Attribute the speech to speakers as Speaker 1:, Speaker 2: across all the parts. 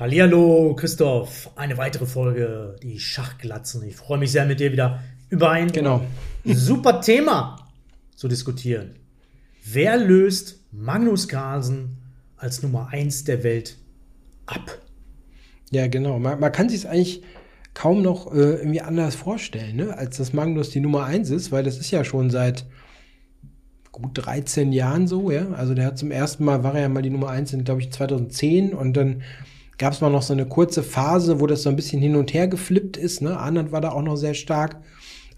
Speaker 1: Hallihallo, Christoph. Eine weitere Folge, die Schachglatzen. Ich freue mich sehr, mit dir wieder über ein
Speaker 2: genau.
Speaker 1: super Thema zu diskutieren. Wer löst Magnus Carlsen als Nummer 1 der Welt ab?
Speaker 2: Ja, genau. Man, man kann sich es eigentlich kaum noch äh, irgendwie anders vorstellen, ne? als dass Magnus die Nummer 1 ist, weil das ist ja schon seit gut 13 Jahren so, ja. Also der hat zum ersten Mal, war er ja mal die Nummer 1 in, glaube ich, 2010 und dann gab es mal noch so eine kurze Phase, wo das so ein bisschen hin und her geflippt ist. Ne? Arnold war da auch noch sehr stark.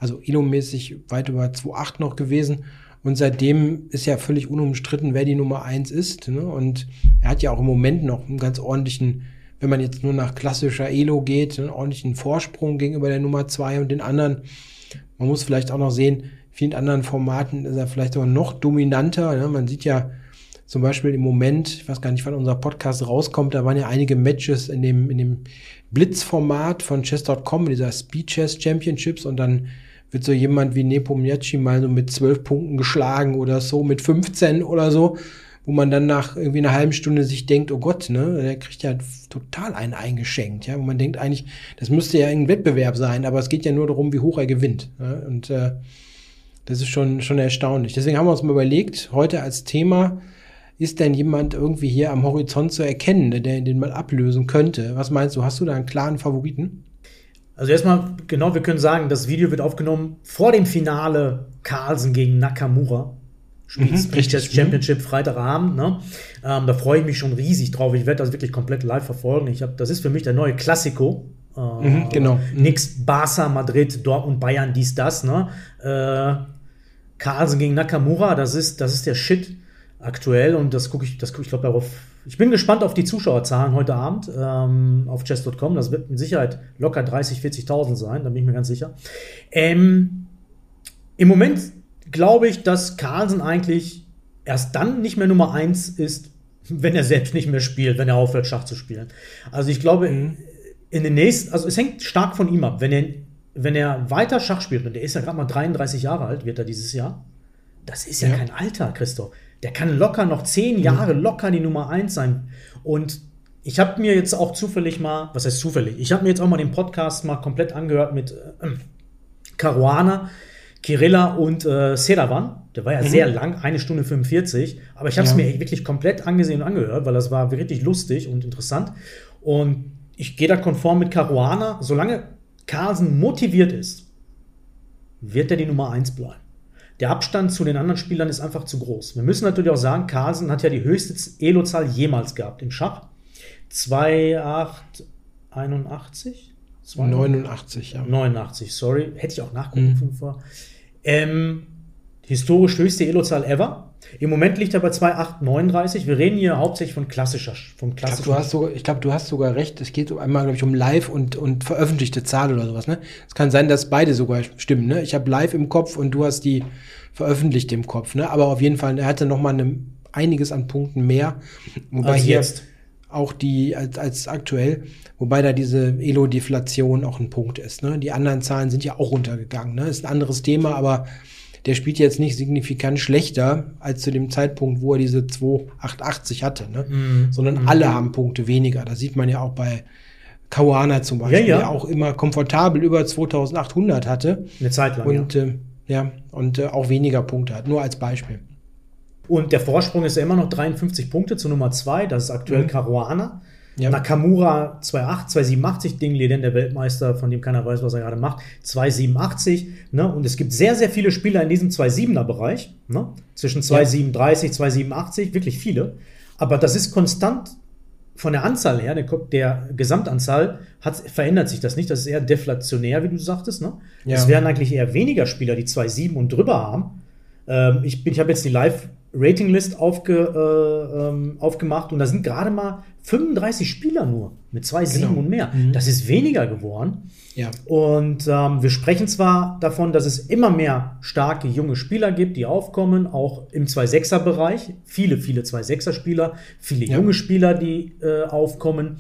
Speaker 2: Also Elo-mäßig weit über 2,8 noch gewesen. Und seitdem ist ja völlig unumstritten, wer die Nummer 1 ist. Ne? Und er hat ja auch im Moment noch einen ganz ordentlichen, wenn man jetzt nur nach klassischer Elo geht, einen ordentlichen Vorsprung gegenüber der Nummer 2 und den anderen. Man muss vielleicht auch noch sehen, vielen anderen Formaten ist er vielleicht auch noch dominanter. Ne? Man sieht ja, zum Beispiel im Moment, ich weiß gar nicht, wann unser Podcast rauskommt, da waren ja einige Matches in dem, in dem Blitzformat von Chess.com, dieser Speed Chess Championships und dann wird so jemand wie Nepomniachtchi mal so mit zwölf Punkten geschlagen oder so, mit 15 oder so, wo man dann nach irgendwie einer halben Stunde sich denkt, oh Gott, ne, der kriegt ja total einen eingeschenkt, ja, wo man denkt eigentlich, das müsste ja ein Wettbewerb sein, aber es geht ja nur darum, wie hoch er gewinnt. Ja? Und äh, das ist schon, schon erstaunlich. Deswegen haben wir uns mal überlegt, heute als Thema ist denn jemand irgendwie hier am Horizont zu erkennen, der den mal ablösen könnte? Was meinst du? Hast du da einen klaren Favoriten?
Speaker 1: Also erstmal, genau, wir können sagen, das Video wird aufgenommen vor dem Finale Carlsen gegen Nakamura. Spielt mhm. Championship. Freitagabend. Ne? Ähm, da freue ich mich schon riesig drauf. Ich werde das wirklich komplett live verfolgen. Ich hab, das ist für mich der neue Klassiko.
Speaker 2: Äh, mhm, genau.
Speaker 1: Mhm. Nix Barca, Madrid, Dortmund, Bayern, dies, das. Ne? Äh, Carlsen gegen Nakamura, das ist, das ist der Shit aktuell und das gucke ich, das gucke ich glaube darauf. Ich bin gespannt auf die Zuschauerzahlen heute Abend ähm, auf chess.com. Das wird mit Sicherheit locker 30, 40.000 sein, da bin ich mir ganz sicher. Ähm, Im Moment glaube ich, dass Carlsen eigentlich erst dann nicht mehr Nummer 1 ist, wenn er selbst nicht mehr spielt, wenn er aufhört, Schach zu spielen. Also ich glaube, mhm. in den nächsten, also es hängt stark von ihm ab. Wenn er, wenn er weiter Schach spielt, und er ist ja gerade mal 33 Jahre alt, wird er dieses Jahr, das ist ja, ja. kein Alter, Christoph. Der kann locker noch zehn mhm. Jahre locker die Nummer eins sein. Und ich habe mir jetzt auch zufällig mal, was heißt zufällig? Ich habe mir jetzt auch mal den Podcast mal komplett angehört mit äh, Caruana, Kirilla und äh, Sedavan. Der war ja mhm. sehr lang, eine Stunde 45. Aber ich habe es ja. mir wirklich komplett angesehen und angehört, weil das war wirklich lustig und interessant. Und ich gehe da konform mit Caruana. Solange Carlsen motiviert ist, wird er die Nummer eins bleiben der Abstand zu den anderen Spielern ist einfach zu groß. Wir müssen natürlich auch sagen, Carlsen hat ja die höchste Elo-Zahl jemals gehabt im Schach. 2881?
Speaker 2: 89, ja.
Speaker 1: 89, sorry. Hätte ich auch nachgucken mhm. Ähm, historisch höchste Elo-Zahl ever. Im Moment liegt er bei 2,839. Wir reden hier hauptsächlich von klassischer, vom
Speaker 2: klassischen. Ich glaube, du, hast sogar, glaub, du hast sogar recht. Es geht einmal, glaube ich, um live und, und veröffentlichte Zahl oder sowas. Ne? Es kann sein, dass beide sogar stimmen. Ne? Ich habe live im Kopf und du hast die veröffentlicht im Kopf. Ne? Aber auf jeden Fall, er hatte noch mal eine, einiges an Punkten mehr. Wobei hier jetzt. auch die als, als aktuell, wobei da diese Elo-Deflation auch ein Punkt ist. Ne? Die anderen Zahlen sind ja auch runtergegangen. Ne? Ist ein anderes Thema, aber der spielt jetzt nicht signifikant schlechter als zu dem Zeitpunkt, wo er diese 2,880 hatte, ne? Mhm. sondern mhm. alle haben Punkte weniger. Da sieht man ja auch bei Kawana zum Beispiel, ja, ja. der auch immer komfortabel über 2800 hatte.
Speaker 1: Eine Zeit lang.
Speaker 2: Und, ja. Äh, ja, und äh, auch weniger Punkte hat, nur als Beispiel.
Speaker 1: Und der Vorsprung ist ja immer noch 53 Punkte zu Nummer 2, das ist aktuell mhm. Caruana. Ja. Nakamura 2,8, 2,87, Ding Leden, der Weltmeister, von dem keiner weiß, was er gerade macht, 2,87. Ne? Und es gibt sehr, sehr viele Spieler in diesem 2,7er Bereich, ne? zwischen 2,37, ja. 2,87, wirklich viele. Aber das ist konstant von der Anzahl her, der, der Gesamtanzahl, hat, verändert sich das nicht. Das ist eher deflationär, wie du sagtest. Ne? Ja. Es werden eigentlich eher weniger Spieler, die 2,7 und drüber haben. Ähm, ich ich habe jetzt die Live- Ratinglist aufge, äh, ähm, aufgemacht und da sind gerade mal 35 Spieler nur mit zwei Siegen genau. und mehr. Mhm. Das ist weniger geworden.
Speaker 2: Ja.
Speaker 1: Und ähm, wir sprechen zwar davon, dass es immer mehr starke junge Spieler gibt, die aufkommen, auch im 2-6er-Bereich. Viele, viele 2-6er-Spieler, viele ja. junge Spieler, die äh, aufkommen.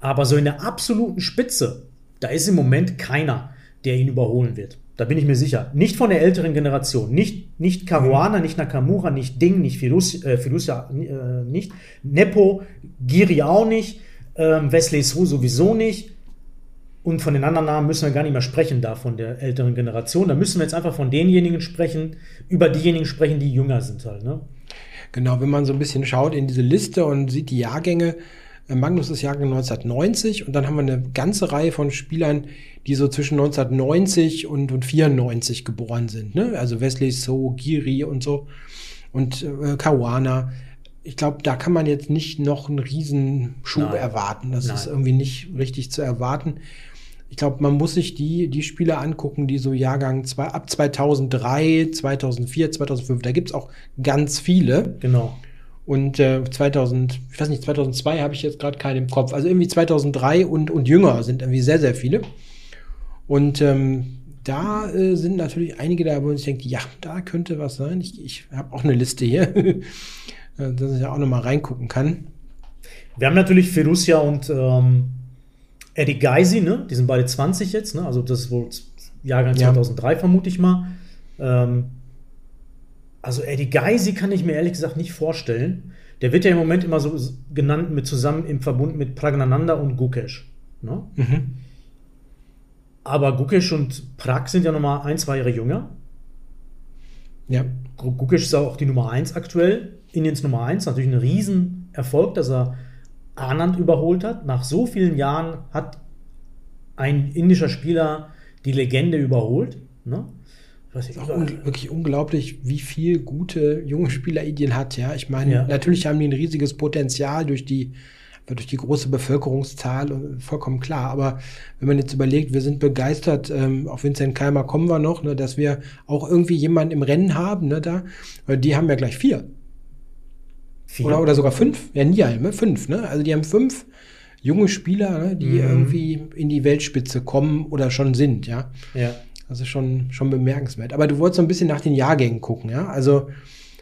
Speaker 1: Aber so in der absoluten Spitze, da ist im Moment keiner, der ihn überholen wird. Da bin ich mir sicher. Nicht von der älteren Generation. Nicht, nicht Caruana, nicht Nakamura, nicht Ding, nicht Fiducia, äh, äh, nicht. Nepo, Giri auch nicht. Ähm, Wesley Su sowieso nicht. Und von den anderen Namen müssen wir gar nicht mehr sprechen, da von der älteren Generation. Da müssen wir jetzt einfach von denjenigen sprechen, über diejenigen sprechen, die jünger sind halt. Ne?
Speaker 2: Genau, wenn man so ein bisschen schaut in diese Liste und sieht die Jahrgänge, Magnus ist Jahrgang 1990 und dann haben wir eine ganze Reihe von Spielern, die so zwischen 1990 und, und 94 geboren sind. Ne? Also Wesley So, Giri und so und äh, Kawana. Ich glaube, da kann man jetzt nicht noch einen Riesenschub
Speaker 1: Nein.
Speaker 2: erwarten. Das
Speaker 1: Nein.
Speaker 2: ist irgendwie nicht richtig zu erwarten. Ich glaube, man muss sich die, die Spieler angucken, die so Jahrgang zwei, ab 2003, 2004, 2005, da gibt's auch ganz viele.
Speaker 1: Genau.
Speaker 2: Und äh, 2000, ich weiß nicht, 2002 habe ich jetzt gerade keinen im Kopf. Also irgendwie 2003 und, und jünger sind irgendwie sehr, sehr viele. Und ähm, da äh, sind natürlich einige da, wo ich denke, ja, da könnte was sein. Ich, ich habe auch eine Liste hier, äh, dass ich da auch nochmal reingucken kann.
Speaker 1: Wir haben natürlich Ferussia und ähm, Eddie Geisi, ne? Die sind beide 20 jetzt, ne? Also das ist wohl Jahrgang
Speaker 2: Ja.
Speaker 1: 2003, vermute ich mal. Ähm, also Eddie Geisi kann ich mir ehrlich gesagt nicht vorstellen. Der wird ja im Moment immer so genannt mit zusammen im Verbund mit Pragnananda und Gukesh. Ne?
Speaker 2: Mhm.
Speaker 1: Aber Gukesh und Prag sind ja nochmal ein, zwei Jahre jünger.
Speaker 2: Ja,
Speaker 1: Gukesh ist auch die Nummer 1 aktuell. Indiens Nummer 1. Natürlich ein Riesenerfolg, dass er Anand überholt hat. Nach so vielen Jahren hat ein indischer Spieler die Legende überholt. Ne? Nicht,
Speaker 2: auch un wirklich unglaublich, wie viel gute junge Spieler Indien hat. Ja, ich meine,
Speaker 1: Ja.
Speaker 2: natürlich haben die ein riesiges Potenzial durch die durch die große Bevölkerungszahl, und vollkommen klar. Aber wenn man jetzt überlegt, wir sind begeistert, ähm, auf Vincent Keimer kommen wir noch, ne, dass wir auch irgendwie jemanden im Rennen haben, ne, da, die haben ja gleich vier.
Speaker 1: Vier.
Speaker 2: Oder, oder sogar fünf. Ja, Nial, ne? fünf, ne? Also die haben fünf junge Spieler, ne, die
Speaker 1: Mhm.
Speaker 2: irgendwie in die Weltspitze kommen oder schon sind, ja.
Speaker 1: ja.
Speaker 2: Das ist schon, schon bemerkenswert. Aber du wolltest so ein bisschen nach den Jahrgängen gucken, ja? Also,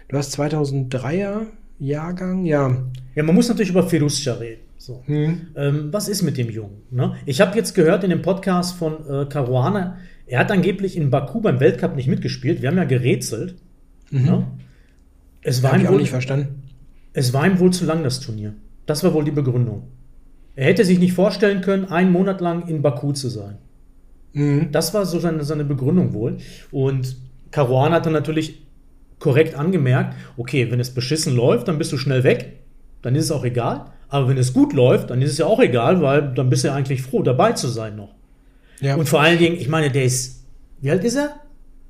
Speaker 2: du hast 2003er Jahrgang, ja.
Speaker 1: ja, man muss natürlich über Feruscia reden. So.
Speaker 2: Hm.
Speaker 1: Ähm, was ist mit dem Jungen? Ne? Ich habe jetzt gehört in dem Podcast von äh, Caruana, er hat angeblich in Baku beim Weltcup nicht mitgespielt. Wir haben ja gerätselt. Ne? Es, war
Speaker 2: Habe
Speaker 1: ihm
Speaker 2: ich auch
Speaker 1: wohl,
Speaker 2: nicht verstanden.
Speaker 1: es war ihm wohl zu lang, das Turnier. Das war wohl die Begründung. Er hätte sich nicht vorstellen können, einen Monat lang in Baku zu sein.
Speaker 2: Mhm.
Speaker 1: Das war so seine, seine Begründung wohl. Und Caruana hat dann natürlich korrekt angemerkt, okay, wenn es beschissen läuft, dann bist du schnell weg, dann ist es auch egal. Aber wenn es gut läuft, dann ist es ja auch egal, weil dann bist du ja eigentlich froh, dabei zu sein noch.
Speaker 2: Ja.
Speaker 1: Und vor allen Dingen, ich meine, der ist, wie alt ist er?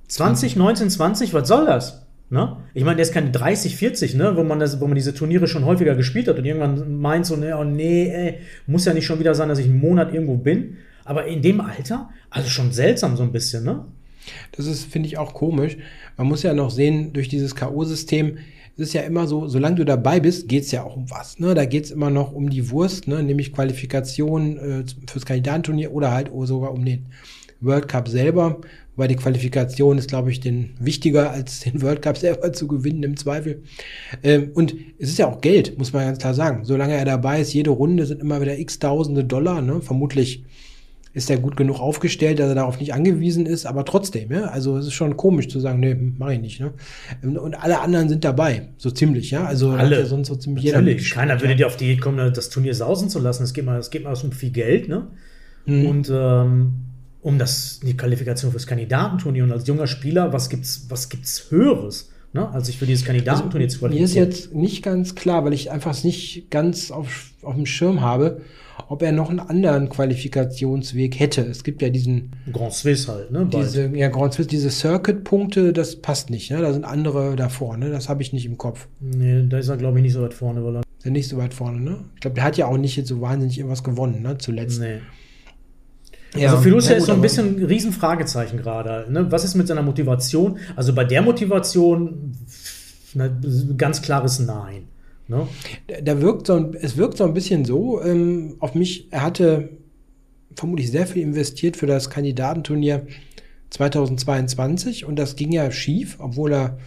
Speaker 1: 20, 19, 20, was soll das? Ne? Ich meine, der ist keine 30, 40, ne? wo, man das, wo man diese Turniere schon häufiger gespielt hat und irgendwann meint so, ne, oh nee, ey, muss ja nicht schon wieder sein, dass ich einen Monat irgendwo bin. Aber in dem Alter, also schon seltsam so ein bisschen, ne?
Speaker 2: Das ist, finde ich, auch komisch. Man muss ja noch sehen, durch dieses K.O.-System, es ist ja immer so, solange du dabei bist, geht es ja auch um was. Ne? Da geht es immer noch um die Wurst, ne? nämlich Qualifikation äh, fürs Kandidatenturnier oder halt sogar um den World Cup selber. Weil die Qualifikation ist, glaube ich, den wichtiger als den World Cup selber zu gewinnen im Zweifel. Ähm, und es ist ja auch Geld, muss man ganz klar sagen. Solange er dabei ist, jede Runde sind immer wieder x Tausende Dollar. Ne? Vermutlich ist er gut genug aufgestellt, dass er darauf nicht angewiesen ist, aber trotzdem, ja. Also es ist schon komisch zu sagen, nee, mache ich nicht, ne? Und alle anderen sind dabei, so ziemlich, ja. Also
Speaker 1: Alle.
Speaker 2: ja sonst so ziemlich jeder
Speaker 1: Natürlich.
Speaker 2: mitgespielt,
Speaker 1: Keiner würde dir auf die Idee kommen, das Turnier sausen zu lassen. Es geht mal, es geht mal um viel Geld, ne?
Speaker 2: Mhm.
Speaker 1: Und ähm, um das, die Qualifikation fürs Kandidatenturnier und als junger Spieler, was gibt's, was gibt's Höheres, ne? als sich für dieses Kandidatenturnier zu
Speaker 2: Also, Mir ist
Speaker 1: qualifizieren?
Speaker 2: jetzt nicht ganz klar, weil ich einfach es nicht ganz auf, auf dem Schirm habe, ob er noch einen anderen Qualifikationsweg hätte. Es gibt ja diesen,
Speaker 1: Grand Swiss halt, ne? Bald.
Speaker 2: diese, ja, Grand Swiss, diese Circuit-Punkte, das passt nicht, ne? Da sind andere davor, ne? Das habe ich nicht im Kopf.
Speaker 1: Nee, da ist er, glaube ich, nicht so weit vorne, weil er.
Speaker 2: Ist ja nicht so weit vorne, ne? Ich glaube, der hat ja auch nicht jetzt so wahnsinnig irgendwas gewonnen, ne? Zuletzt.
Speaker 1: Nee.
Speaker 2: Ja,
Speaker 1: also Fiducia ist so ein bisschen ein Riesenfragezeichen gerade. Ne? Was ist mit seiner Motivation? Also bei der Motivation ne, ganz klares Nein. Ne?
Speaker 2: da wirkt so ein, es wirkt so ein bisschen so ähm, auf mich, er hatte vermutlich sehr viel investiert für das Kandidatenturnier 2022 und das ging ja schief, obwohl er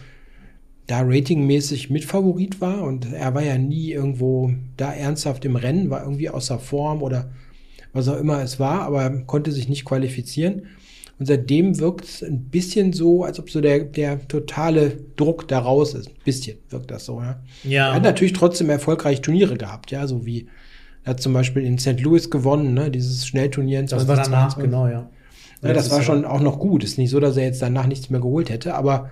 Speaker 2: da ratingmäßig Mitfavorit war und er war ja nie irgendwo da ernsthaft im Rennen, war irgendwie außer Form oder was auch immer es war, aber er konnte sich nicht qualifizieren. Und seitdem wirkt es ein bisschen so, als ob so der, der totale Druck da raus ist. Ein bisschen wirkt das so, ja.
Speaker 1: Ja.
Speaker 2: Er hat natürlich trotzdem erfolgreich Turniere gehabt, ja, so wie Hat zum Beispiel in St. Louis gewonnen, ne? dieses Schnellturnier in
Speaker 1: Das war danach, genau, ja.
Speaker 2: Ja, das war schon auch noch gut. Ist nicht so, dass er jetzt danach nichts mehr geholt hätte, aber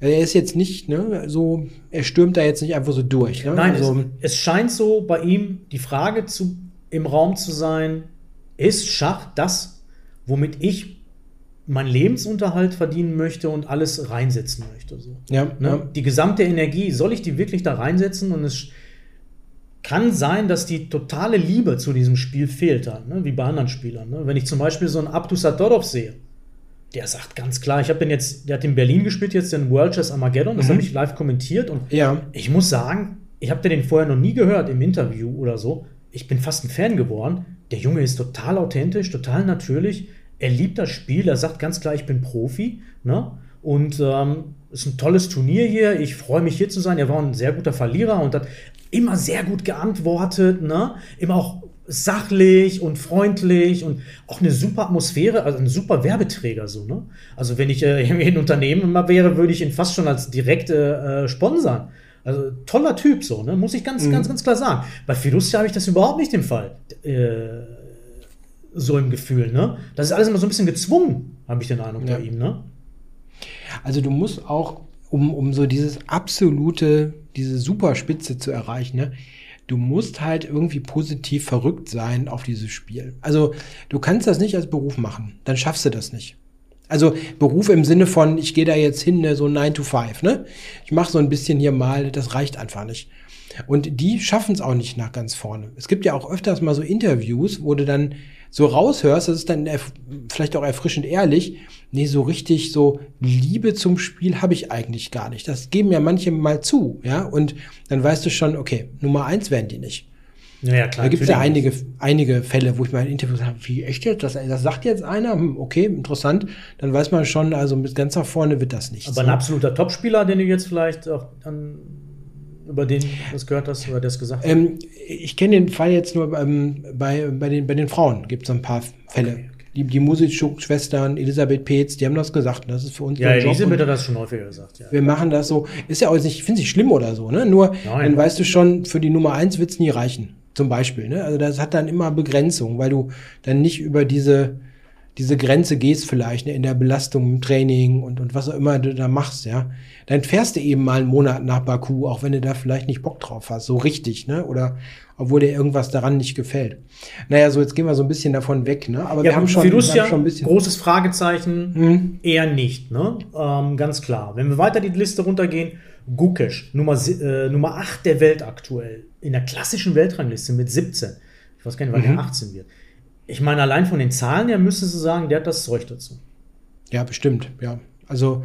Speaker 2: er ist jetzt nicht ne, so, er stürmt da jetzt nicht einfach so durch. Ne?
Speaker 1: Nein,
Speaker 2: also,
Speaker 1: es, es scheint so bei ihm die Frage zu, im Raum zu sein, ist Schach das, womit ich meinen Lebensunterhalt verdienen möchte und alles reinsetzen möchte. So.
Speaker 2: ja,
Speaker 1: Ne?
Speaker 2: ja.
Speaker 1: Die gesamte Energie, soll ich die wirklich da reinsetzen? Und es kann sein, dass die totale Liebe zu diesem Spiel fehlt dann, ne? wie bei anderen Spielern. Ne? Wenn ich zum Beispiel so einen Abdu Satorov sehe, der sagt ganz klar, ich habe den jetzt, der hat in Berlin gespielt, jetzt den World Chess Armageddon, das
Speaker 2: Mhm.
Speaker 1: habe ich live kommentiert und
Speaker 2: Ja.
Speaker 1: ich muss sagen, ich habe den vorher noch nie gehört im Interview oder so. Ich bin fast ein Fan geworden. Der Junge ist total authentisch, total natürlich. Er liebt das Spiel. Er sagt ganz klar, ich bin Profi. Ne? Und ähm, ist ein tolles Turnier hier. Ich freue mich hier zu sein. Er war ein sehr guter Verlierer und hat immer sehr gut geantwortet. Ne? Immer auch sachlich und freundlich und auch eine super Atmosphäre, also ein super Werbeträger so, ne? Also wenn ich äh, ein Unternehmen wäre, würde ich ihn fast schon als direkte äh, sponsern. Also toller Typ so, ne? Muss ich ganz, ganz, ganz klar sagen. Bei Fiducia habe ich das überhaupt nicht im Fall. Äh, so im Gefühl, ne? Das ist alles immer so ein bisschen gezwungen, habe ich den Eindruck
Speaker 2: Ja.
Speaker 1: bei ihm, ne?
Speaker 2: Also du musst auch, um, um so dieses absolute, diese Superspitze zu erreichen, ne, du musst halt irgendwie positiv verrückt sein auf dieses Spiel. Also du kannst das nicht als Beruf machen, dann schaffst du das nicht. Also Beruf im Sinne von, ich gehe da jetzt hin, ne, so 9 to 5, ne? Ich mache so ein bisschen hier mal, das reicht einfach nicht. Und die schaffen es auch nicht nach ganz vorne. Es gibt ja auch öfters mal so Interviews, wo du dann so raushörst, das ist dann vielleicht auch erfrischend ehrlich, nee, so richtig so Liebe zum Spiel habe ich eigentlich gar nicht. Das geben ja manche mal zu, ja, und dann weißt du schon, okay, Nummer eins werden die nicht.
Speaker 1: Naja, klar.
Speaker 2: Da gibt es ja einige, einige Fälle, wo ich mal in Interviews habe, wie echt jetzt? Das, das sagt jetzt einer, hm, okay, interessant. Dann weiß man schon, also mit ganz nach vorne wird das nicht.
Speaker 1: Aber ein absoluter Topspieler, den du jetzt vielleicht auch an, über den das gehört hast oder das gesagt hast.
Speaker 2: Ähm, ich kenne den Fall jetzt nur ähm, bei, bei, den, bei den Frauen. Gibt es ein paar Fälle.
Speaker 1: Okay, okay.
Speaker 2: Die, die Musitschuk-Schwestern, Elisabeth Peetz, die haben das gesagt. Das ist für uns
Speaker 1: ja, Elisabeth hat das schon häufiger gesagt, ja.
Speaker 2: Wir machen das so. Ist ja auch nicht, ich finde nicht schlimm oder so, ne? Nur,
Speaker 1: Nein.
Speaker 2: dann weißt du schon, für die Nummer eins wird es nie reichen. Zum Beispiel, ne? Also das hat dann immer Begrenzung, weil du dann nicht über diese, diese Grenze gehst vielleicht, ne? In der Belastung im Training und, und was auch immer du da machst, ja. Dann fährst du eben mal einen Monat nach Baku, auch wenn du da vielleicht nicht Bock drauf hast, so richtig, ne? Oder obwohl dir irgendwas daran nicht gefällt. Naja, so jetzt gehen wir so ein bisschen davon weg, ne? Aber wir haben schon,
Speaker 1: Fiducia,
Speaker 2: schon ein bisschen.
Speaker 1: großes Fragezeichen,
Speaker 2: Mhm.
Speaker 1: eher nicht, ne? Ähm, ganz klar. Wenn wir weiter die Liste runtergehen, Gukesh, Nummer, äh, Nummer 8 der Welt aktuell, in der klassischen Weltrangliste mit 17. Ich weiß gar nicht, wann
Speaker 2: Mhm.
Speaker 1: der 18 wird. Ich meine, allein von den Zahlen her müsstest du sagen, der hat das Zeug dazu.
Speaker 2: Ja, bestimmt, ja. Also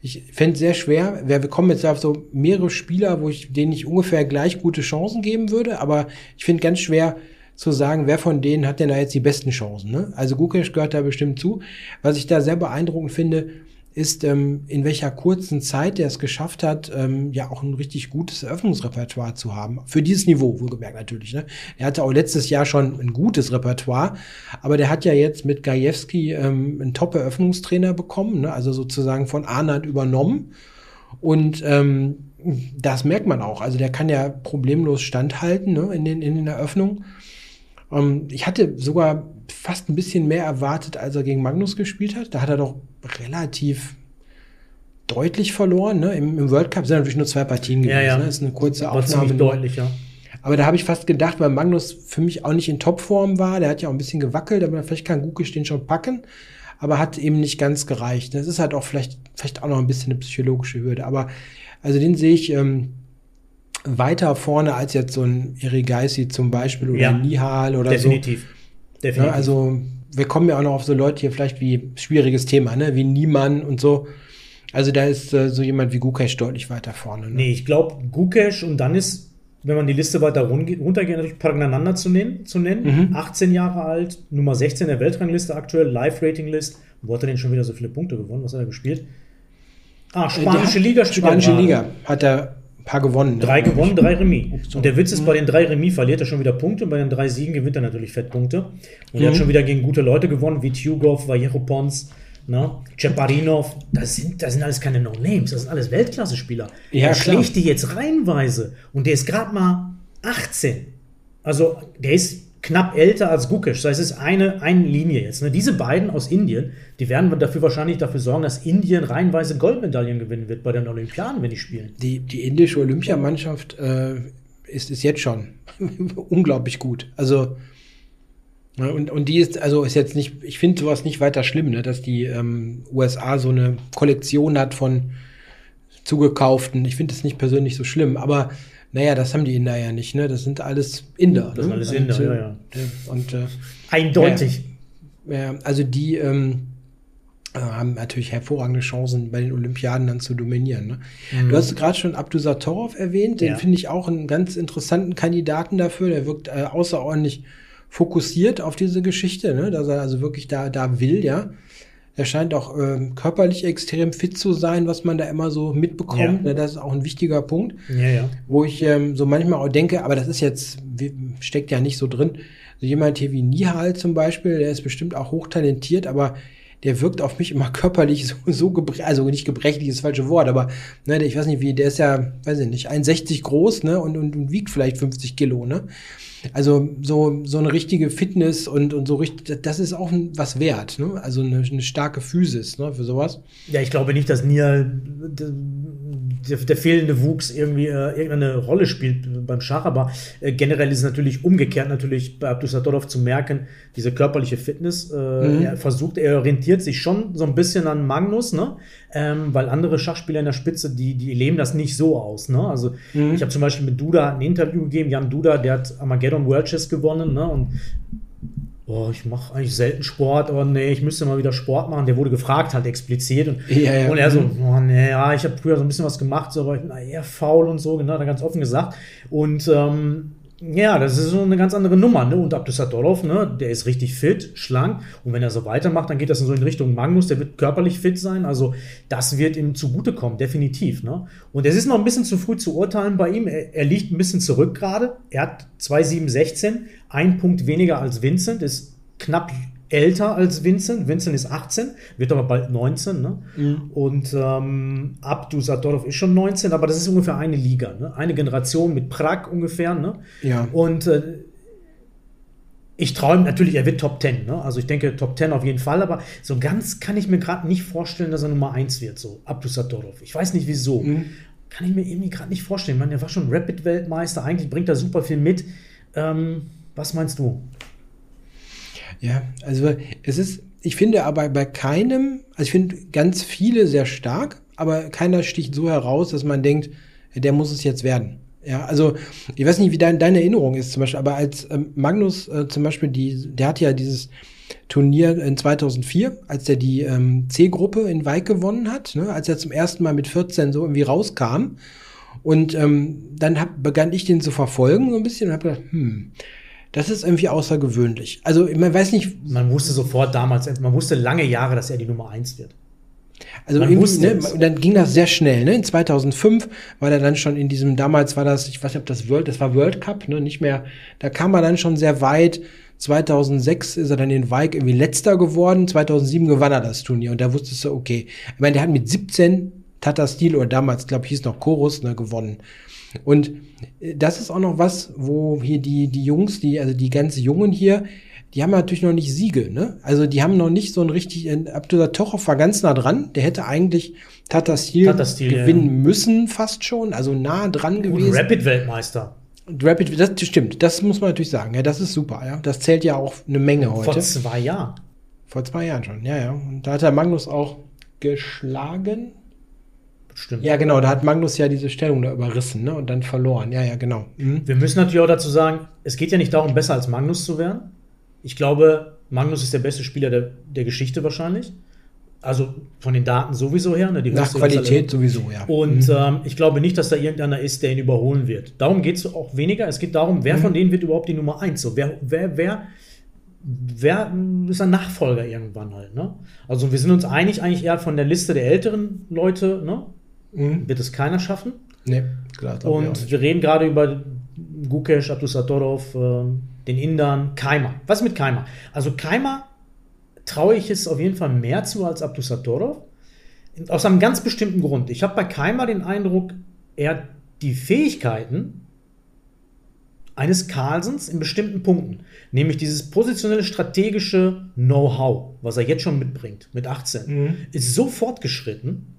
Speaker 2: ich fände es sehr schwer. Wir wir kommen jetzt auf so mehrere Spieler, wo ich denen ich ungefähr gleich gute Chancen geben würde, aber ich finde ganz schwer zu sagen, wer von denen hat denn da jetzt die besten Chancen. Ne? Also Gukesh gehört da bestimmt zu. Was ich da sehr beeindruckend finde, ist, ähm, in welcher kurzen Zeit der es geschafft hat, ähm, ja auch ein richtig gutes Eröffnungsrepertoire zu haben. Für dieses Niveau, wohlgemerkt natürlich. Ne? Er hatte auch letztes Jahr schon ein gutes Repertoire, aber der hat ja jetzt mit Gajewski ähm, einen Top-Eröffnungstrainer bekommen, ne? also sozusagen von Arnold übernommen. Und ähm, das merkt man auch. Also der kann ja problemlos standhalten ne? in, den, in den Eröffnungen. Ähm, ich hatte sogar fast ein bisschen mehr erwartet, als er gegen Magnus gespielt hat. Da hat er doch relativ deutlich verloren. Ne? Im, Im World Cup sind natürlich nur zwei Partien gewesen.
Speaker 1: Ja, ja.
Speaker 2: Ne? Das ist eine kurze
Speaker 1: War
Speaker 2: Aufnahme.
Speaker 1: deutlich, ja.
Speaker 2: Aber da habe ich fast gedacht, weil Magnus für mich auch nicht in Topform war. Der hat ja auch ein bisschen gewackelt, aber vielleicht kann Gukic den schon packen. Aber hat eben nicht ganz gereicht. Das ist halt auch vielleicht, vielleicht auch noch ein bisschen eine psychologische Hürde. Aber also den sehe ich ähm, weiter vorne als jetzt so ein Erigaisi zum Beispiel oder
Speaker 1: Ja.
Speaker 2: Nihal oder
Speaker 1: Definitiv.
Speaker 2: so.
Speaker 1: Definitiv.
Speaker 2: Ne, also wir kommen ja auch noch auf so Leute hier vielleicht wie schwieriges Thema, ne? wie Niemann und so. Also da ist äh, so jemand wie Gukesh deutlich weiter vorne. Ne?
Speaker 1: Nee, ich glaube, Gukesh und dann ist, wenn man die Liste weiter run- runtergeht, natürlich Pragnananda zu nennen. Zu nennen.
Speaker 2: Mhm.
Speaker 1: 18 Jahre alt, Nummer 16 der Weltrangliste aktuell, Live-Rating-List. Wo hat er denn schon wieder so viele Punkte gewonnen? Was hat er gespielt? Ah,
Speaker 2: Äh,
Speaker 1: spanische
Speaker 2: hat-
Speaker 1: Liga spielt
Speaker 2: Spanische. Liga hat er ein paar gewonnen. ne?
Speaker 1: Drei gewonnen, drei Remis.
Speaker 2: Ups,
Speaker 1: Und der Witz
Speaker 2: Mhm.
Speaker 1: ist, bei den drei Remis verliert er schon wieder Punkte und bei den drei Siegen gewinnt er natürlich Fettpunkte. Und er
Speaker 2: Mhm.
Speaker 1: hat schon wieder gegen gute Leute gewonnen, wie Tjugov, Vallejo Pons, ne? Ceparinov. Das sind, das sind alles keine No-Names, das sind alles Weltklasse-Spieler.
Speaker 2: Ja,
Speaker 1: er schlägt die jetzt reihenweise und der ist gerade mal 18. Also der ist knapp älter als Gukesh. Das heißt, es ist eine, eine Linie jetzt. Ne? Diese beiden aus Indien, die werden dafür wahrscheinlich dafür sorgen, dass Indien reihenweise Goldmedaillen gewinnen wird bei den Olympiaden, wenn die spielen.
Speaker 2: Die, die indische Olympiamannschaft äh, ist, ist jetzt schon unglaublich gut. Also ja, und, und die ist, also ist jetzt nicht, ich finde sowas nicht weiter schlimm, ne, dass die ähm, USA so eine Kollektion hat von zugekauften. Ich finde das nicht persönlich so schlimm, aber naja, das haben die Inder ja nicht, ne? Das sind alles Inder.
Speaker 1: Das sind
Speaker 2: ne?
Speaker 1: alles Inder,
Speaker 2: und,
Speaker 1: ja, ja.
Speaker 2: Und, äh,
Speaker 1: Eindeutig.
Speaker 2: ja, also die ähm, äh, haben natürlich hervorragende Chancen, bei den Olympiaden dann zu dominieren. Ne? Du hast gerade schon Abdusatorov erwähnt, den
Speaker 1: Ja.
Speaker 2: finde ich auch einen ganz interessanten Kandidaten dafür. Der wirkt äh, außerordentlich fokussiert auf diese Geschichte, ne? dass er also wirklich da, da will, ja. Er scheint auch ähm, körperlich extrem fit zu sein, was man da immer so mitbekommt.
Speaker 1: Ja.
Speaker 2: Ne? Das ist auch ein wichtiger Punkt
Speaker 1: Ja, ja.
Speaker 2: wo ich ähm, so manchmal auch denke, aber das ist jetzt, wie- steckt ja nicht so drin. So jemand hier wie Nihal zum Beispiel, der ist bestimmt auch hochtalentiert, aber der wirkt auf mich immer körperlich so, so gebrechlich, also nicht gebrechlich ist das falsche Wort, aber ne, ich weiß nicht wie, der ist ja, weiß ich nicht, 1,60 groß, ne, und, und, und wiegt vielleicht 50 Kilo, ne. Also so, so eine richtige Fitness und, und so richtig, das ist auch was wert, ne? Also eine, eine starke Physis, ne, für sowas.
Speaker 1: Ja, ich glaube nicht, dass Nia der, der fehlende Wuchs irgendwie äh, irgendeine Rolle spielt beim Schach, aber äh, generell ist es natürlich umgekehrt natürlich bei Abdusatorov zu merken, diese körperliche Fitness. Äh, Er versucht, er orientiert sich schon so ein bisschen an Magnus, ne? Ähm, weil andere Schachspieler in der Spitze, die, die leben das nicht so aus. Ne? Also ich habe zum Beispiel mit Duda ein Interview gegeben, Jan Duda, der hat Armageddon World Chess gewonnen, ne? Und oh, ich mache eigentlich selten Sport, aber nee, ich müsste mal wieder Sport machen. Der wurde gefragt halt explizit und,
Speaker 2: Ja, ja.
Speaker 1: und er so, oh, nee, ja, ich habe früher so ein bisschen was gemacht, so, aber ich bin eher faul und so, genau, hat er ganz offen gesagt. Und ähm, ja, das ist so eine ganz andere Nummer, ne? Und Abdusatorov, ne, der ist richtig fit, schlank. Und wenn er so weitermacht, dann geht das so in Richtung Magnus, der wird körperlich fit sein. Also, das wird ihm zugutekommen, definitiv, ne? Und es ist noch ein bisschen zu früh zu urteilen bei ihm. Er, er liegt ein bisschen zurück gerade. Er hat 2,716, ein Punkt weniger als Vincent, ist knapp älter als Vincent. Vincent ist 18, wird aber bald 19. Ne? Und ähm, Abdu Satorov ist schon 19, aber das ist ungefähr eine Liga. Ne? Eine Generation mit Prag ungefähr. Ne?
Speaker 2: Ja.
Speaker 1: Und äh, ich ihm natürlich, er wird Top 10. Ne? Also ich denke Top 10 auf jeden Fall, aber so ganz kann ich mir gerade nicht vorstellen, dass er Nummer 1 wird, so Abdu Satorov. Ich weiß nicht wieso. Kann ich mir irgendwie gerade nicht vorstellen. Man, er war schon Rapid-Weltmeister, eigentlich bringt er super viel mit. Ähm, was meinst du?
Speaker 2: Ja, also es ist, ich finde aber bei keinem, also ich finde ganz viele sehr stark, aber keiner sticht so heraus, dass man denkt, der muss es jetzt werden. Ja, also ich weiß nicht, wie dein, deine Erinnerung ist zum Beispiel, aber als ähm, Magnus äh, zum Beispiel, die, der hat ja dieses Turnier in 2004, als er die ähm, C-Gruppe in Weik gewonnen hat, ne, als er zum ersten Mal mit 14 so irgendwie rauskam. Und ähm, dann hab, begann ich den zu verfolgen so ein bisschen und habe gedacht, hm, das ist irgendwie außergewöhnlich. Also man weiß nicht,
Speaker 1: Man wusste sofort damals, man wusste lange Jahre, dass er die Nummer 1 wird.
Speaker 2: Also
Speaker 1: Man
Speaker 2: irgendwie,
Speaker 1: wusste
Speaker 2: ne, dann ging das sehr schnell. Ne? In 2005 war er dann schon in diesem, damals war das, ich weiß nicht, ob das World, das war World Cup, ne? nicht mehr, da kam er dann schon sehr weit. 2006 ist er dann in Weik irgendwie letzter geworden. 2007 gewann er das Turnier und da wusstest du, okay. Ich meine, der hat mit 17 Tata Steel oder damals, glaube ich, hieß noch Chorus, ne, gewonnen. Und äh, das ist auch noch was, wo hier die, die Jungs, die, also die ganz Jungen hier, die haben natürlich noch nicht Siege, ne? Also die haben noch nicht so ein richtig, äh, Abdullah Tochow war ganz nah dran, der hätte eigentlich Tata Steel,
Speaker 1: Tata Steel,
Speaker 2: gewinnen
Speaker 1: ja.
Speaker 2: müssen, fast schon, also nah dran
Speaker 1: Und
Speaker 2: gewesen.
Speaker 1: Rapid-Weltmeister.
Speaker 2: Rapid, das stimmt, das muss man natürlich sagen, ja, das ist super, ja. Das zählt ja auch eine Menge heute.
Speaker 1: Vor zwei Jahren.
Speaker 2: Vor zwei Jahren schon, ja, ja. Und da hat der Magnus auch geschlagen.
Speaker 1: Stimmt.
Speaker 2: Ja, genau, da hat Magnus ja diese Stellung da überrissen, ne? Und dann verloren. Ja, ja, genau. Mhm.
Speaker 1: Wir müssen natürlich auch dazu sagen, es geht ja nicht darum, besser als Magnus zu werden. Ich glaube, Magnus ist der beste Spieler der, der Geschichte wahrscheinlich. Also von den Daten sowieso her. Ne, die
Speaker 2: Nach Qualität sowieso, ja.
Speaker 1: Und ähm, ich glaube nicht, dass da irgendeiner ist, der ihn überholen wird. Darum geht es auch weniger. Es geht darum, wer von denen wird überhaupt die Nummer 1? So, wer, wer, wer, wer ist ein Nachfolger irgendwann halt. Ne? Also wir sind uns einig eigentlich eher von der Liste der älteren Leute, ne?
Speaker 2: Mhm.
Speaker 1: wird es keiner schaffen.
Speaker 2: Nee, klar.
Speaker 1: Und wir reden gerade über Gukesh, Abdusatorov, äh, den Indern, Keimer. Was mit Keimer? Also Keimer traue ich es auf jeden Fall mehr zu als Abdusatorov. Aus einem ganz bestimmten Grund. Ich habe bei Keimer den Eindruck, er hat die Fähigkeiten, eines Carlsens in bestimmten Punkten. Nämlich dieses positionelle strategische Know-how, was er jetzt schon mitbringt, mit 18, mhm. ist so fortgeschritten,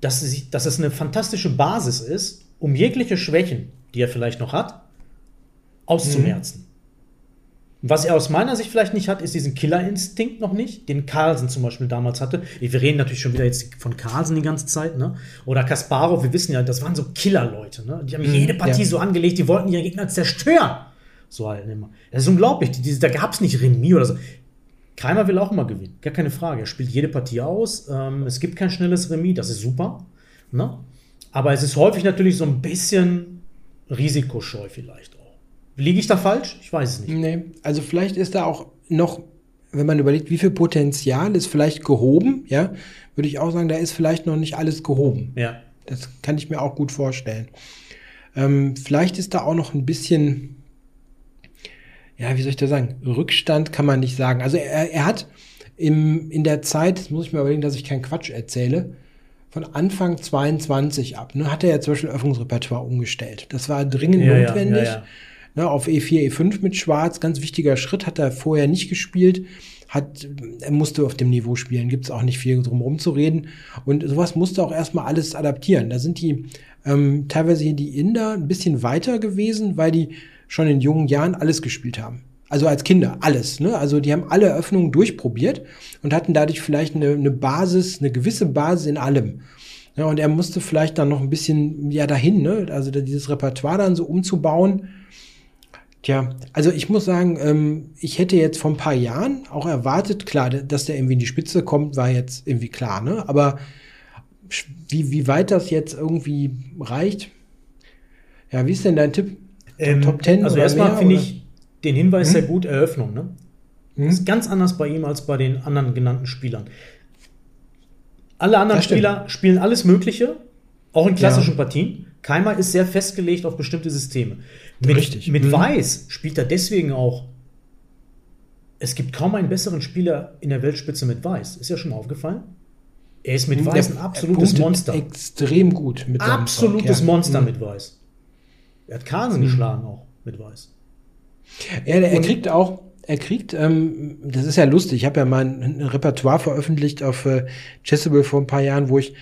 Speaker 1: dass es, dass es eine fantastische Basis ist, um jegliche Schwächen, die er vielleicht noch hat, auszumerzen. Mhm. Was er aus meiner Sicht vielleicht nicht hat, ist diesen Killerinstinkt noch nicht, den Carlsen zum Beispiel damals hatte. Wir reden natürlich schon wieder jetzt von Carlsen die ganze Zeit, ne? Oder Kasparov, wir wissen ja, das waren so Killerleute, ne? Die haben mhm, jede Partie ja. so angelegt, die wollten ihre Gegner zerstören. So halt immer. Das ist unglaublich. Die, die, da gab es nicht Remis oder so. Kreimer will auch immer gewinnen, gar keine Frage. Er spielt jede Partie aus. Ähm, es gibt kein schnelles Remis, das ist super. Ne? Aber es ist häufig natürlich so ein bisschen risikoscheu vielleicht auch. Liege ich da falsch? Ich weiß es nicht.
Speaker 2: Nee, also vielleicht ist da auch noch, wenn man überlegt, wie viel Potenzial ist vielleicht gehoben, ja, würde ich auch sagen, da ist vielleicht noch nicht alles gehoben.
Speaker 1: Ja.
Speaker 2: Das kann ich mir auch gut vorstellen. Ähm, vielleicht ist da auch noch ein bisschen, ja, wie soll ich das sagen? Rückstand kann man nicht sagen. Also er, er hat im, in der Zeit, muss ich mir überlegen, dass ich keinen Quatsch erzähle, von Anfang 22 ab, ne, hat er ja zum Beispiel Öffnungsrepertoire umgestellt. Das war dringend ja, notwendig. Ja, ja, ne, auf E4, E5 mit Schwarz, ganz wichtiger Schritt, hat er vorher nicht gespielt. Hat, er musste auf dem Niveau spielen, gibt es auch nicht viel drum zu reden. Und sowas musste auch erstmal alles adaptieren. Da sind die ähm, teilweise hier die Inder ein bisschen weiter gewesen, weil die schon in jungen Jahren alles gespielt haben. Also als Kinder, alles. Ne? Also die haben alle Öffnungen durchprobiert und hatten dadurch vielleicht eine, eine Basis, eine gewisse Basis in allem. Ja, und er musste vielleicht dann noch ein bisschen ja dahin, ne? also dieses Repertoire dann so umzubauen. Tja, also ich muss sagen, ähm, ich hätte jetzt vor ein paar Jahren auch erwartet, klar, dass der irgendwie in die Spitze kommt, war jetzt irgendwie klar, ne? Aber wie, wie weit das jetzt irgendwie reicht? Ja, wie ist denn dein Tipp?
Speaker 1: Ähm, Top 10? Also erstmal finde ich den Hinweis hm? sehr gut, Eröffnung, ne? Hm? Ist ganz anders bei ihm als bei den anderen genannten Spielern. Alle anderen Spieler spielen alles Mögliche, auch in klassischen ja. Partien. Keimer ist sehr festgelegt auf bestimmte Systeme. Mit, Richtig. Mit mhm. Weiß spielt er deswegen auch. Es gibt kaum einen besseren Spieler in der Weltspitze mit Weiß. Ist ja schon mal aufgefallen? Er ist mit Weiß ein absolutes Monster.
Speaker 2: Extrem gut
Speaker 1: mit Absolutes ja. Monster mhm. mit Weiß. Er hat Carlsen mhm. geschlagen auch mit Weiß.
Speaker 2: Ja, er kriegt auch, er kriegt, ähm, das ist ja lustig, ich habe ja mal ein, ein, Repertoire veröffentlicht auf äh, Chessable vor ein paar Jahren, wo ich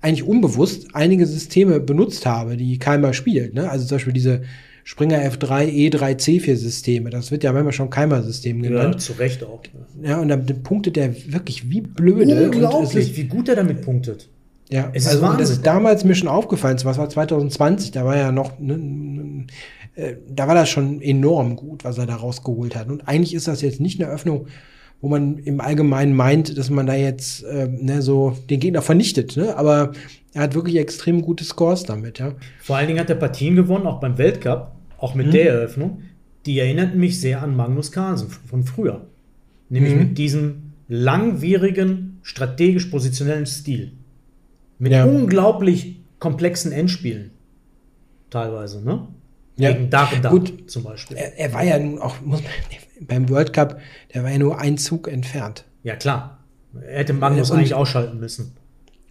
Speaker 2: eigentlich unbewusst einige Systeme benutzt habe, die Keimer spielt. Ne? Also zum Beispiel diese Springer F3, E3, C4 Systeme. Das wird ja manchmal schon Keimer-System genannt. Ja,
Speaker 1: zu Recht auch.
Speaker 2: Ja, ja und dann punktet er wirklich wie blöde.
Speaker 1: Unglaublich, wie gut er damit punktet.
Speaker 2: Ja, es also, ist das ist damals mir schon aufgefallen, was war 2020, da war ja noch, ne, äh, da war das schon enorm gut, was er da rausgeholt hat. Und eigentlich ist das jetzt nicht eine Öffnung, wo man im Allgemeinen meint, dass man da jetzt äh, ne, so den Gegner vernichtet. Ne? Aber er hat wirklich extrem gute Scores damit. Ja.
Speaker 1: Vor allen Dingen hat er Partien gewonnen, auch beim Weltcup, auch mit mhm. der Eröffnung. Die erinnerten mich sehr an Magnus Carlsen von früher. Nämlich mhm. mit diesem langwierigen, strategisch positionellen Stil. Mit ja. unglaublich komplexen Endspielen. Teilweise, ne?
Speaker 2: Ja. Gegen Dark Dark Gut, zum Beispiel. Er, er, war ja nun auch, muss man, beim World Cup, der war ja nur ein Zug entfernt.
Speaker 1: Ja, klar. Er hätte Magnus und, eigentlich ausschalten müssen.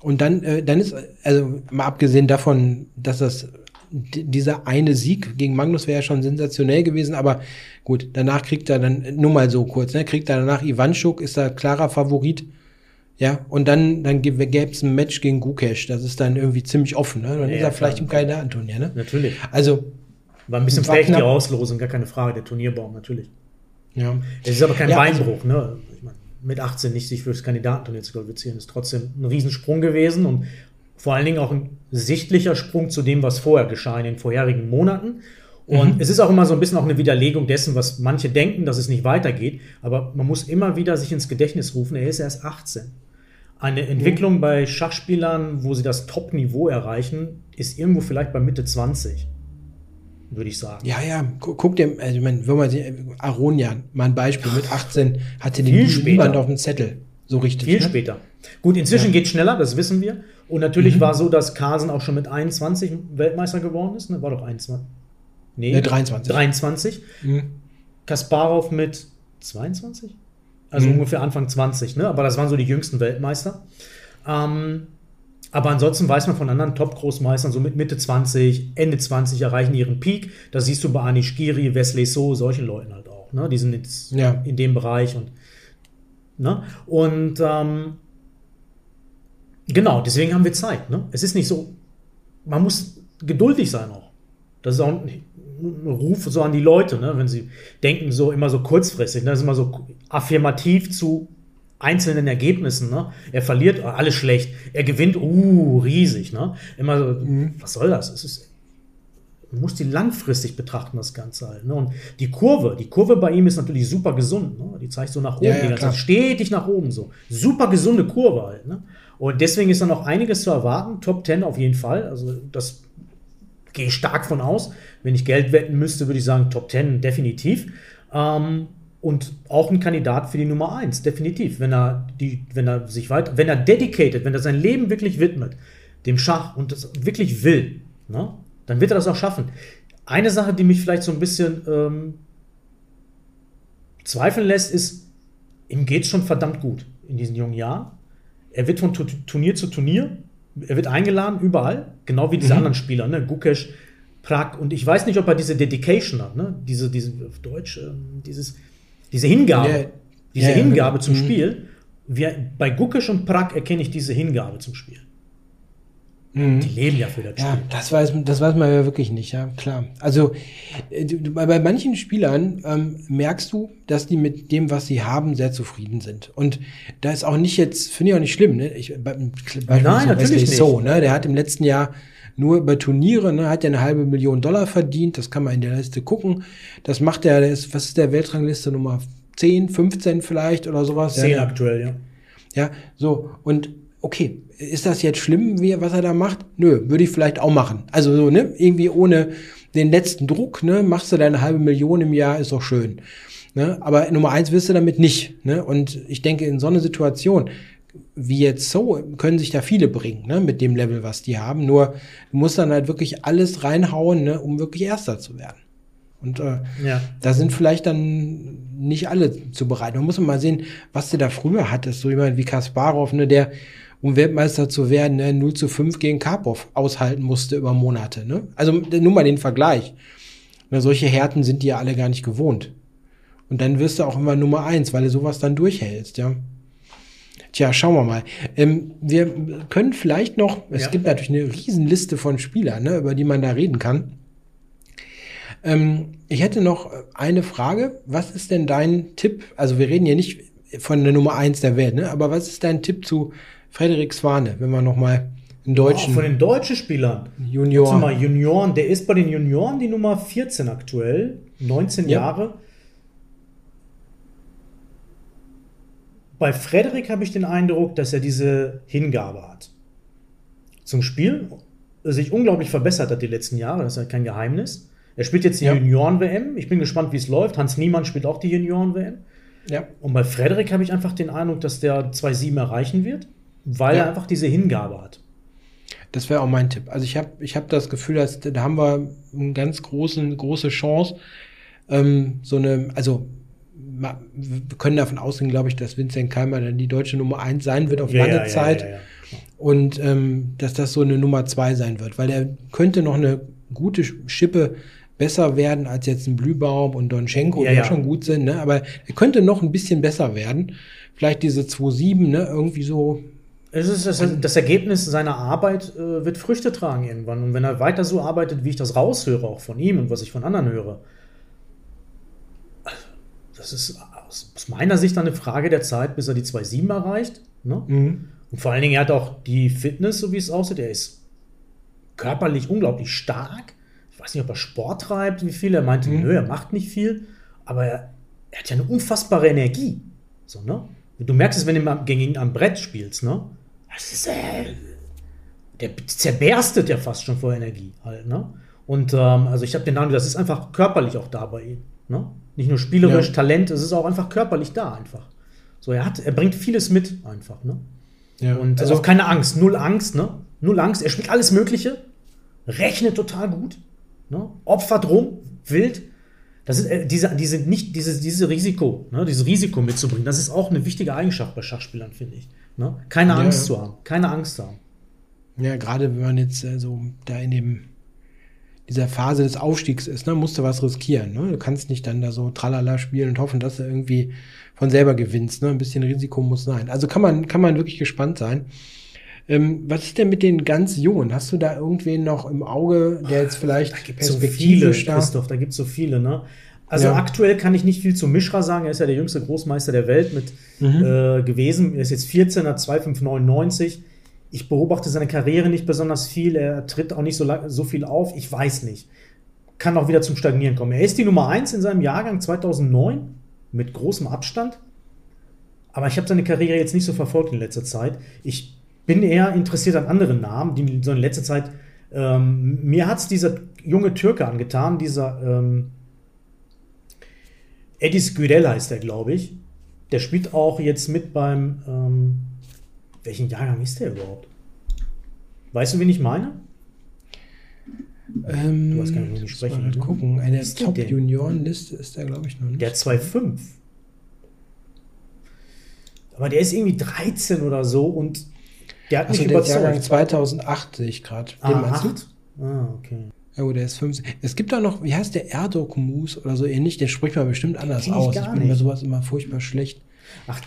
Speaker 2: Und dann, äh, dann ist, also mal abgesehen davon, dass das dieser eine Sieg gegen Magnus wäre ja schon sensationell gewesen, aber gut, danach kriegt er dann, nur mal so kurz, ne, kriegt er danach Ivanchuk, ist da klarer Favorit. Ja, und dann, dann gäbe es ein Match gegen Gukesh. Das ist dann irgendwie ziemlich offen. Ne? Dann ja, ist er vielleicht im Kandidatenturnier. Ne?
Speaker 1: Natürlich.
Speaker 2: Also,
Speaker 1: war ein bisschen frech, die Auslosung, gar keine Frage, der Turnierbaum, natürlich.
Speaker 2: Ja.
Speaker 1: Es ist aber kein ja, also Beinbruch, ne? Ich meine, mit 18 nicht sich fürs Kandidatenturnier zu qualifizieren, ist trotzdem ein Riesensprung gewesen und vor allen Dingen auch ein sichtlicher Sprung zu dem, was vorher geschah in den vorherigen Monaten. Und mhm. es ist auch immer so ein bisschen auch eine Widerlegung dessen, was manche denken, dass es nicht weitergeht. Aber man muss immer wieder sich ins Gedächtnis rufen, er ist erst 18. Eine Entwicklung mhm. bei Schachspielern, wo sie das Top-Niveau erreichen, ist irgendwo vielleicht bei Mitte 20 würde ich sagen.
Speaker 2: Ja, ja, guck dir, also, wenn man Aronian, mal ein Beispiel, mit 18 hatte den niemand auf dem Zettel. So richtig.
Speaker 1: Viel ne? später. Gut, inzwischen ja. geht schneller, das wissen wir. Und natürlich mhm. war so, dass Carlsen auch schon mit 21 Weltmeister geworden ist. Ne? War doch 21.
Speaker 2: Nee, nee 23.
Speaker 1: 23. Mhm. Kasparov mit 22? Also mhm. ungefähr Anfang 20, ne? Aber das waren so die jüngsten Weltmeister. Ähm, Aber ansonsten weiß man von anderen Top-Großmeistern, so mit Mitte 20, Ende 20 erreichen ihren Peak. Das siehst du bei Anish Giri, Wesley So, solchen Leuten halt auch. Ne? Die sind jetzt ja. in dem Bereich und, ne? und ähm, genau, deswegen haben wir Zeit. Ne? Es ist nicht so, man muss geduldig sein auch. Das ist auch Ruf so an die Leute, ne? wenn sie denken, so immer so kurzfristig. Ne? Das ist immer so affirmativ zu einzelnen Ergebnissen. Ne? Er verliert, alles schlecht. Er gewinnt, uh, riesig. Ne? Immer so, mhm. was soll das? Es ist, man muss die langfristig betrachten, das Ganze halt. Ne? Und die Kurve, die Kurve bei ihm ist natürlich super gesund. Ne? Die zeigt so nach oben, ja, ja, die ganze stetig nach oben so. Super gesunde Kurve halt. Ne? Und deswegen ist da noch einiges zu erwarten. Top 10 auf jeden Fall. Also das gehe stark von aus. Wenn ich Geld wetten müsste, würde ich sagen Top 10 definitiv. Ähm, und auch ein Kandidat für die Nummer 1, definitiv. Wenn er, die, wenn er sich weiter, wenn er dedicated, wenn er sein Leben wirklich widmet, dem Schach und das wirklich will, ne, dann wird er das auch schaffen. Eine Sache, die mich vielleicht so ein bisschen ähm, zweifeln lässt, ist, ihm geht es schon verdammt gut in diesen jungen Jahren. Er wird von Turnier zu Turnier, er wird eingeladen überall, genau wie diese mhm. anderen Spieler, ne? Gukesh, Prag und ich weiß nicht, ob er diese Dedication hat, ne? Diese, diese auf Deutsch, äh, dieses diese Hingabe, ja, diese ja, Hingabe zum mhm. Spiel. Wir, bei Gukisch und Prag erkenne ich diese Hingabe zum Spiel.
Speaker 2: Mhm. Die leben ja für das Spiel. Ja, das weiß, das weiß man ja wirklich nicht, ja, klar. Also äh, bei, manchen Spielern ähm, merkst du, dass die mit dem, was sie haben, sehr zufrieden sind. Und da ist auch nicht jetzt, finde ich auch nicht schlimm, ne? Ich, bei,
Speaker 1: Nein, natürlich nicht.
Speaker 2: So, ne? Der hat im letzten Jahr nur über Turniere, ne, hat er eine halbe Million Dollar verdient. Das kann man in der Liste gucken. Das macht er, ist, was ist der Weltrangliste Nummer 10, 15 vielleicht oder sowas?
Speaker 1: 10 ja, aktuell, ja.
Speaker 2: Ja, so. Und okay, ist das jetzt schlimm, wie, was er da macht? Nö, würde ich vielleicht auch machen. Also so, ne, irgendwie ohne den letzten Druck, ne, machst du deine halbe Million im Jahr, ist doch schön. Ne? Aber Nummer eins wirst du damit nicht. Ne? Und ich denke, in so einer Situation wie jetzt so, können sich da viele bringen, ne, mit dem Level, was die haben. Nur du musst dann halt wirklich alles reinhauen, ne, um wirklich Erster zu werden. Und äh, ja. da sind vielleicht dann nicht alle zu bereit. Man muss mal sehen, was du da früher hattest. So jemand wie Kasparov, ne, der, um Weltmeister zu werden, ne, 0 zu 5 gegen Karpov aushalten musste über Monate. Ne? Also nur mal den Vergleich. Ne, solche Härten sind die ja alle gar nicht gewohnt. Und dann wirst du auch immer Nummer eins, weil du sowas dann durchhältst, ja. Tja, schauen wir mal. Ähm, wir können vielleicht noch, es ja. gibt natürlich eine Riesenliste von Spielern, ne, über die man da reden kann. Ähm, ich hätte noch eine Frage. Was ist denn dein Tipp? Also wir reden hier nicht von der Nummer eins der Welt, ne? aber was ist dein Tipp zu Frederik Swane, wenn wir noch mal einen deutschen...
Speaker 1: Oh, von den deutschen Spielern.
Speaker 2: Junioren.
Speaker 1: Mal, Junioren. Der ist bei den Junioren die Nummer 14 aktuell. 19 ja. Jahre. bei Frederik habe ich den Eindruck, dass er diese Hingabe hat. Zum Spiel sich unglaublich verbessert hat die letzten Jahre, das ist ja kein Geheimnis. Er spielt jetzt die ja. Junioren-WM. Ich bin gespannt, wie es läuft. Hans Niemann spielt auch die Junioren-WM. Ja. Und bei Frederik habe ich einfach den Eindruck, dass der 2-7 erreichen wird, weil ja. er einfach diese Hingabe hat.
Speaker 2: Das wäre auch mein Tipp. Also ich habe ich hab das Gefühl, dass da haben wir eine ganz großen, große Chance, ähm, so eine, also wir können davon ausgehen, glaube ich, dass Vincent Keimer dann die deutsche Nummer eins sein wird auf ja, lange ja, Zeit. Ja, und ähm, dass das so eine Nummer zwei sein wird, weil er könnte noch eine gute Schippe besser werden als jetzt ein Blühbaum und Donchenko, die ja schon gut sind, ne? aber er könnte noch ein bisschen besser werden. Vielleicht diese 2-7, ne? irgendwie so.
Speaker 1: Es ist das, das Ergebnis seiner Arbeit äh, wird Früchte tragen irgendwann. Und wenn er weiter so arbeitet, wie ich das raushöre, auch von ihm und was ich von anderen höre, das ist aus meiner Sicht eine Frage der Zeit, bis er die 2,7 erreicht. Ne? Mhm. Und vor allen Dingen, er hat auch die Fitness, so wie es aussieht. Er ist körperlich unglaublich stark. Ich weiß nicht, ob er Sport treibt, wie viel. Er meinte, mhm. nö, er macht nicht viel. Aber er, er, hat ja eine unfassbare Energie. So, ne? Du merkst es, wenn du gegen ihn am Brett spielst. Ne? Das ist, äh, der zerberstet ja fast schon vor Energie halt. Ne? Und ähm, also ich habe den Eindruck, das ist einfach körperlich auch da bei ihm. Ne? Nicht nur spielerisch, ja. Talent, es ist auch einfach körperlich da einfach. So, er hat, er bringt vieles mit einfach, ne? Ja. Und also auch keine Angst, null Angst, ne? Null Angst, er spielt alles Mögliche, rechnet total gut, ne? Opfert rum, wild. Das ist äh, diese, diese, nicht, dieses, diese Risiko, ne? dieses Risiko mitzubringen, das ist auch eine wichtige Eigenschaft bei Schachspielern, finde ich. Ne? Keine Angst ja. zu haben, keine Angst zu haben.
Speaker 2: Ja, gerade wenn man jetzt äh, so da in dem dieser Phase des Aufstiegs ist, ne, musst du was riskieren. Ne? Du kannst nicht dann da so tralala spielen und hoffen, dass du irgendwie von selber gewinnst. Ne? Ein bisschen Risiko muss sein. Also kann man, kann man wirklich gespannt sein. Ähm, was ist denn mit den ganz Jungen? Hast du da irgendwen noch im Auge, der jetzt vielleicht
Speaker 1: da gibt's so viele, Christoph, da gibt es so viele, ne? Also ja. aktuell kann ich nicht viel zu Mischra sagen. Er ist ja der jüngste Großmeister der Welt mit mhm. äh, gewesen. Er ist jetzt 14, hat 2599 ich beobachte seine Karriere nicht besonders viel. Er tritt auch nicht so, so viel auf. Ich weiß nicht. Kann auch wieder zum Stagnieren kommen. Er ist die Nummer 1 in seinem Jahrgang 2009 mit großem Abstand. Aber ich habe seine Karriere jetzt nicht so verfolgt in letzter Zeit. Ich bin eher interessiert an anderen Namen, die so in letzter Zeit. Ähm, mir hat es dieser junge Türke angetan, dieser ähm, Edis Gürel heißt er, glaube ich. Der spielt auch jetzt mit beim ähm, welchen Jahrgang ist der überhaupt? Weißt du, wen ich meine?
Speaker 2: Ähm, du hast gar nicht sprechen. Mal gucken. Eine Top-Junioren-Liste ist der, glaube ich, noch nicht.
Speaker 1: Der 2,5. Aber der ist irgendwie 13 oder so und
Speaker 2: der hat also mich der überzeugt. Jahrgang 2008 sehe ich gerade.
Speaker 1: Ah, 8? Ah, okay.
Speaker 2: Ja, oh, der ist 15. Es gibt da noch, wie heißt der Erdok Mus oder so ähnlich, der spricht man bestimmt anders aus. Ich, ich bin nicht. bei sowas immer furchtbar schlecht.
Speaker 1: Ach,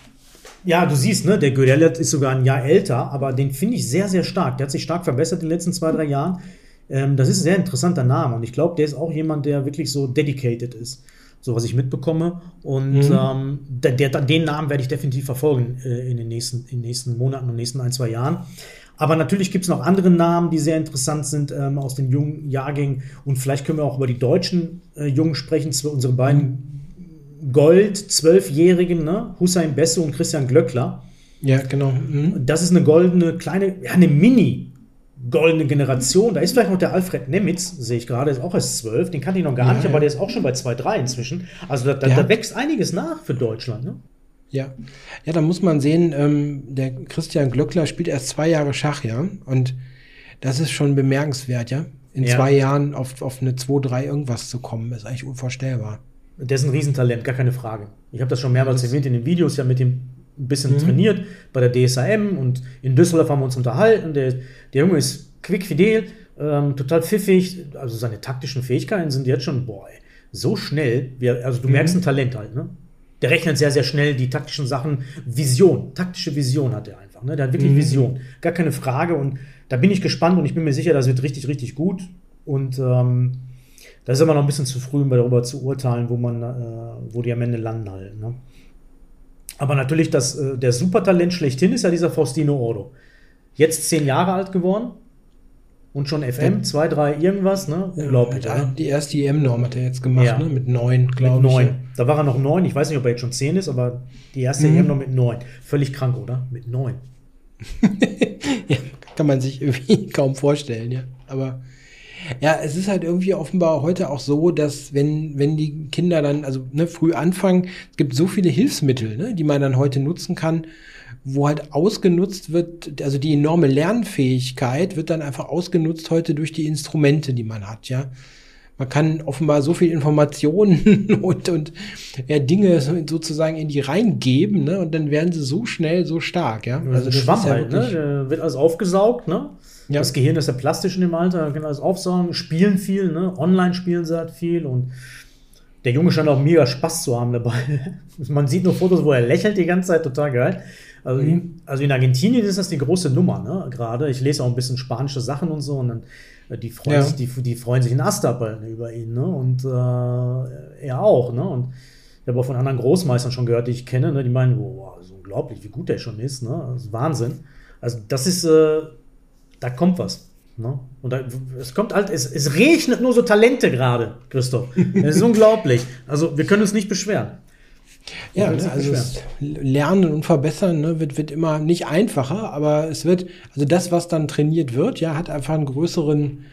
Speaker 1: ja, du siehst, ne, der Gödelet ist sogar ein Jahr älter, aber den finde ich sehr, sehr stark. Der hat sich stark verbessert in den letzten zwei, drei Jahren. Ähm, das ist ein sehr interessanter Name und ich glaube, der ist auch jemand, der wirklich so dedicated ist, so was ich mitbekomme. Und mhm. ähm, der, der, den Namen werde ich definitiv verfolgen äh, in, den nächsten, in den nächsten Monaten und nächsten ein, zwei Jahren. Aber natürlich gibt es noch andere Namen, die sehr interessant sind ähm, aus den jungen Jahrgängen. Und vielleicht können wir auch über die deutschen äh, Jungen sprechen, unsere beiden mhm Gold, Zwölfjährigen, ne? Hussein Besse und Christian Glöckler.
Speaker 2: Ja, genau. Mhm.
Speaker 1: Das ist eine goldene, kleine, ja, eine Mini- goldene Generation. Da ist vielleicht noch der Alfred Nemitz, sehe ich gerade, ist auch erst zwölf. Den kannte ich noch gar ja, nicht, ja. aber der ist auch schon bei 2-3 inzwischen. Also da, da, da, wächst einiges nach für Deutschland. Ne?
Speaker 2: Ja. ja, da muss man sehen, ähm, der Christian Glöckler spielt erst zwei Jahre Schach, ja. Und das ist schon bemerkenswert, ja. In zwei Jahren auf, auf eine 2-3 irgendwas zu kommen, ist eigentlich unvorstellbar.
Speaker 1: Der ist ein Riesentalent, gar keine Frage. Ich habe das schon mehrmals erwähnt in den Videos, ja mit ihm ein bisschen mhm. trainiert bei der DSAM und in Düsseldorf haben wir uns unterhalten. Der, der Junge ist quickfidel, ähm, total pfiffig. Also seine taktischen Fähigkeiten sind jetzt schon, boah, ey, so schnell. Wie, also du mhm. merkst ein Talent halt, ne? Der rechnet sehr, sehr schnell die taktischen Sachen. Vision, taktische Vision hat er einfach. Ne? Der hat wirklich mhm. Vision. Gar keine Frage. Und da bin ich gespannt und ich bin mir sicher, das wird richtig, richtig gut. Und ähm, das ist immer noch ein bisschen zu früh, um darüber zu urteilen, wo man, äh, wo die am Ende landen halt. Ne? Aber natürlich, das, äh, der Supertalent schlechthin ist ja dieser Faustino Ordo. Jetzt zehn Jahre alt geworden und schon FM, 2, 3, irgendwas, ne?
Speaker 2: Unglaublich. Ja, die erste EM-Norm hat er jetzt gemacht, ja. ne? Mit neun, glaube ich. Neun.
Speaker 1: Da war er noch neun. Ich weiß nicht, ob er jetzt schon zehn ist, aber die erste mhm. EM-Norm mit neun. Völlig krank, oder? Mit neun.
Speaker 2: ja, kann man sich irgendwie kaum vorstellen, ja. Aber ja, es ist halt irgendwie offenbar heute auch so, dass wenn, wenn die Kinder dann, also ne, früh anfangen, es gibt so viele Hilfsmittel, ne, die man dann heute nutzen kann, wo halt ausgenutzt wird, also die enorme Lernfähigkeit wird dann einfach ausgenutzt heute durch die Instrumente, die man hat, ja. Man kann offenbar so viel Informationen und, und ja, Dinge sozusagen in die reingeben, ne? Und dann werden sie so schnell so stark, ja.
Speaker 1: Also das Schwamm ja halt, ne? Wird alles aufgesaugt, ne? Ja. Das Gehirn ist ja plastisch in dem Alter, kann alles aufsaugen, spielen viel, ne? Online spielen sie halt viel und der Junge scheint auch mega Spaß zu haben dabei. Man sieht nur Fotos, wo er lächelt die ganze Zeit, total geil. Also, mhm. in, also in Argentinien ist das die große Nummer, ne? Gerade. Ich lese auch ein bisschen spanische Sachen und so und dann äh, die freuen ja. sich, die, die freuen sich in Astabel ne, über ihn, ne? Und äh, er auch, ne? Und ich habe auch von anderen Großmeistern schon gehört, die ich kenne, ne? Die meinen, wow, so unglaublich, wie gut der schon ist, ne? Das ist Wahnsinn. Also das ist äh, da kommt was. Ne? Und da, es kommt halt, es, es regnet nur so Talente gerade, Christoph. Es ist unglaublich. Also wir können uns nicht beschweren.
Speaker 2: Ja, ne, also Lernen und Verbessern ne, wird, wird immer nicht einfacher, aber es wird, also das, was dann trainiert wird, ja, hat einfach einen größeren,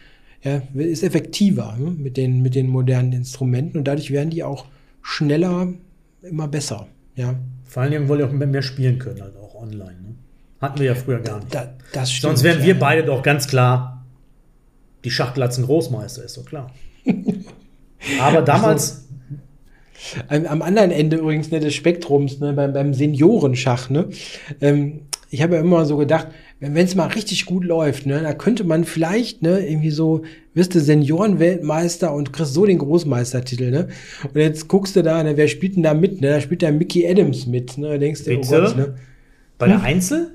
Speaker 2: ja, ist effektiver ne, mit, den, mit den modernen Instrumenten und dadurch werden die auch schneller immer besser. Ja.
Speaker 1: Vor allen Dingen wollen die auch mehr spielen können, halt auch online. Ne? Hatten wir ja früher gar nicht.
Speaker 2: Da, das stimmt,
Speaker 1: Sonst wären wir beide doch ganz klar die Schachglatzen Großmeister, ist doch klar. Aber damals.
Speaker 2: Also, am anderen Ende übrigens ne, des Spektrums, ne, beim, beim Seniorenschach, ne, ähm, ich habe ja immer so gedacht, wenn es mal richtig gut läuft, ne, da könnte man vielleicht, ne, irgendwie so, wirst du Seniorenweltmeister und kriegst so den Großmeistertitel, ne? Und jetzt guckst du da, ne, wer spielt denn da mit, ne? Da spielt da Mickey Adams mit, ne? Da denkst du, oh? Gott, ne?
Speaker 1: Bei der Einzel?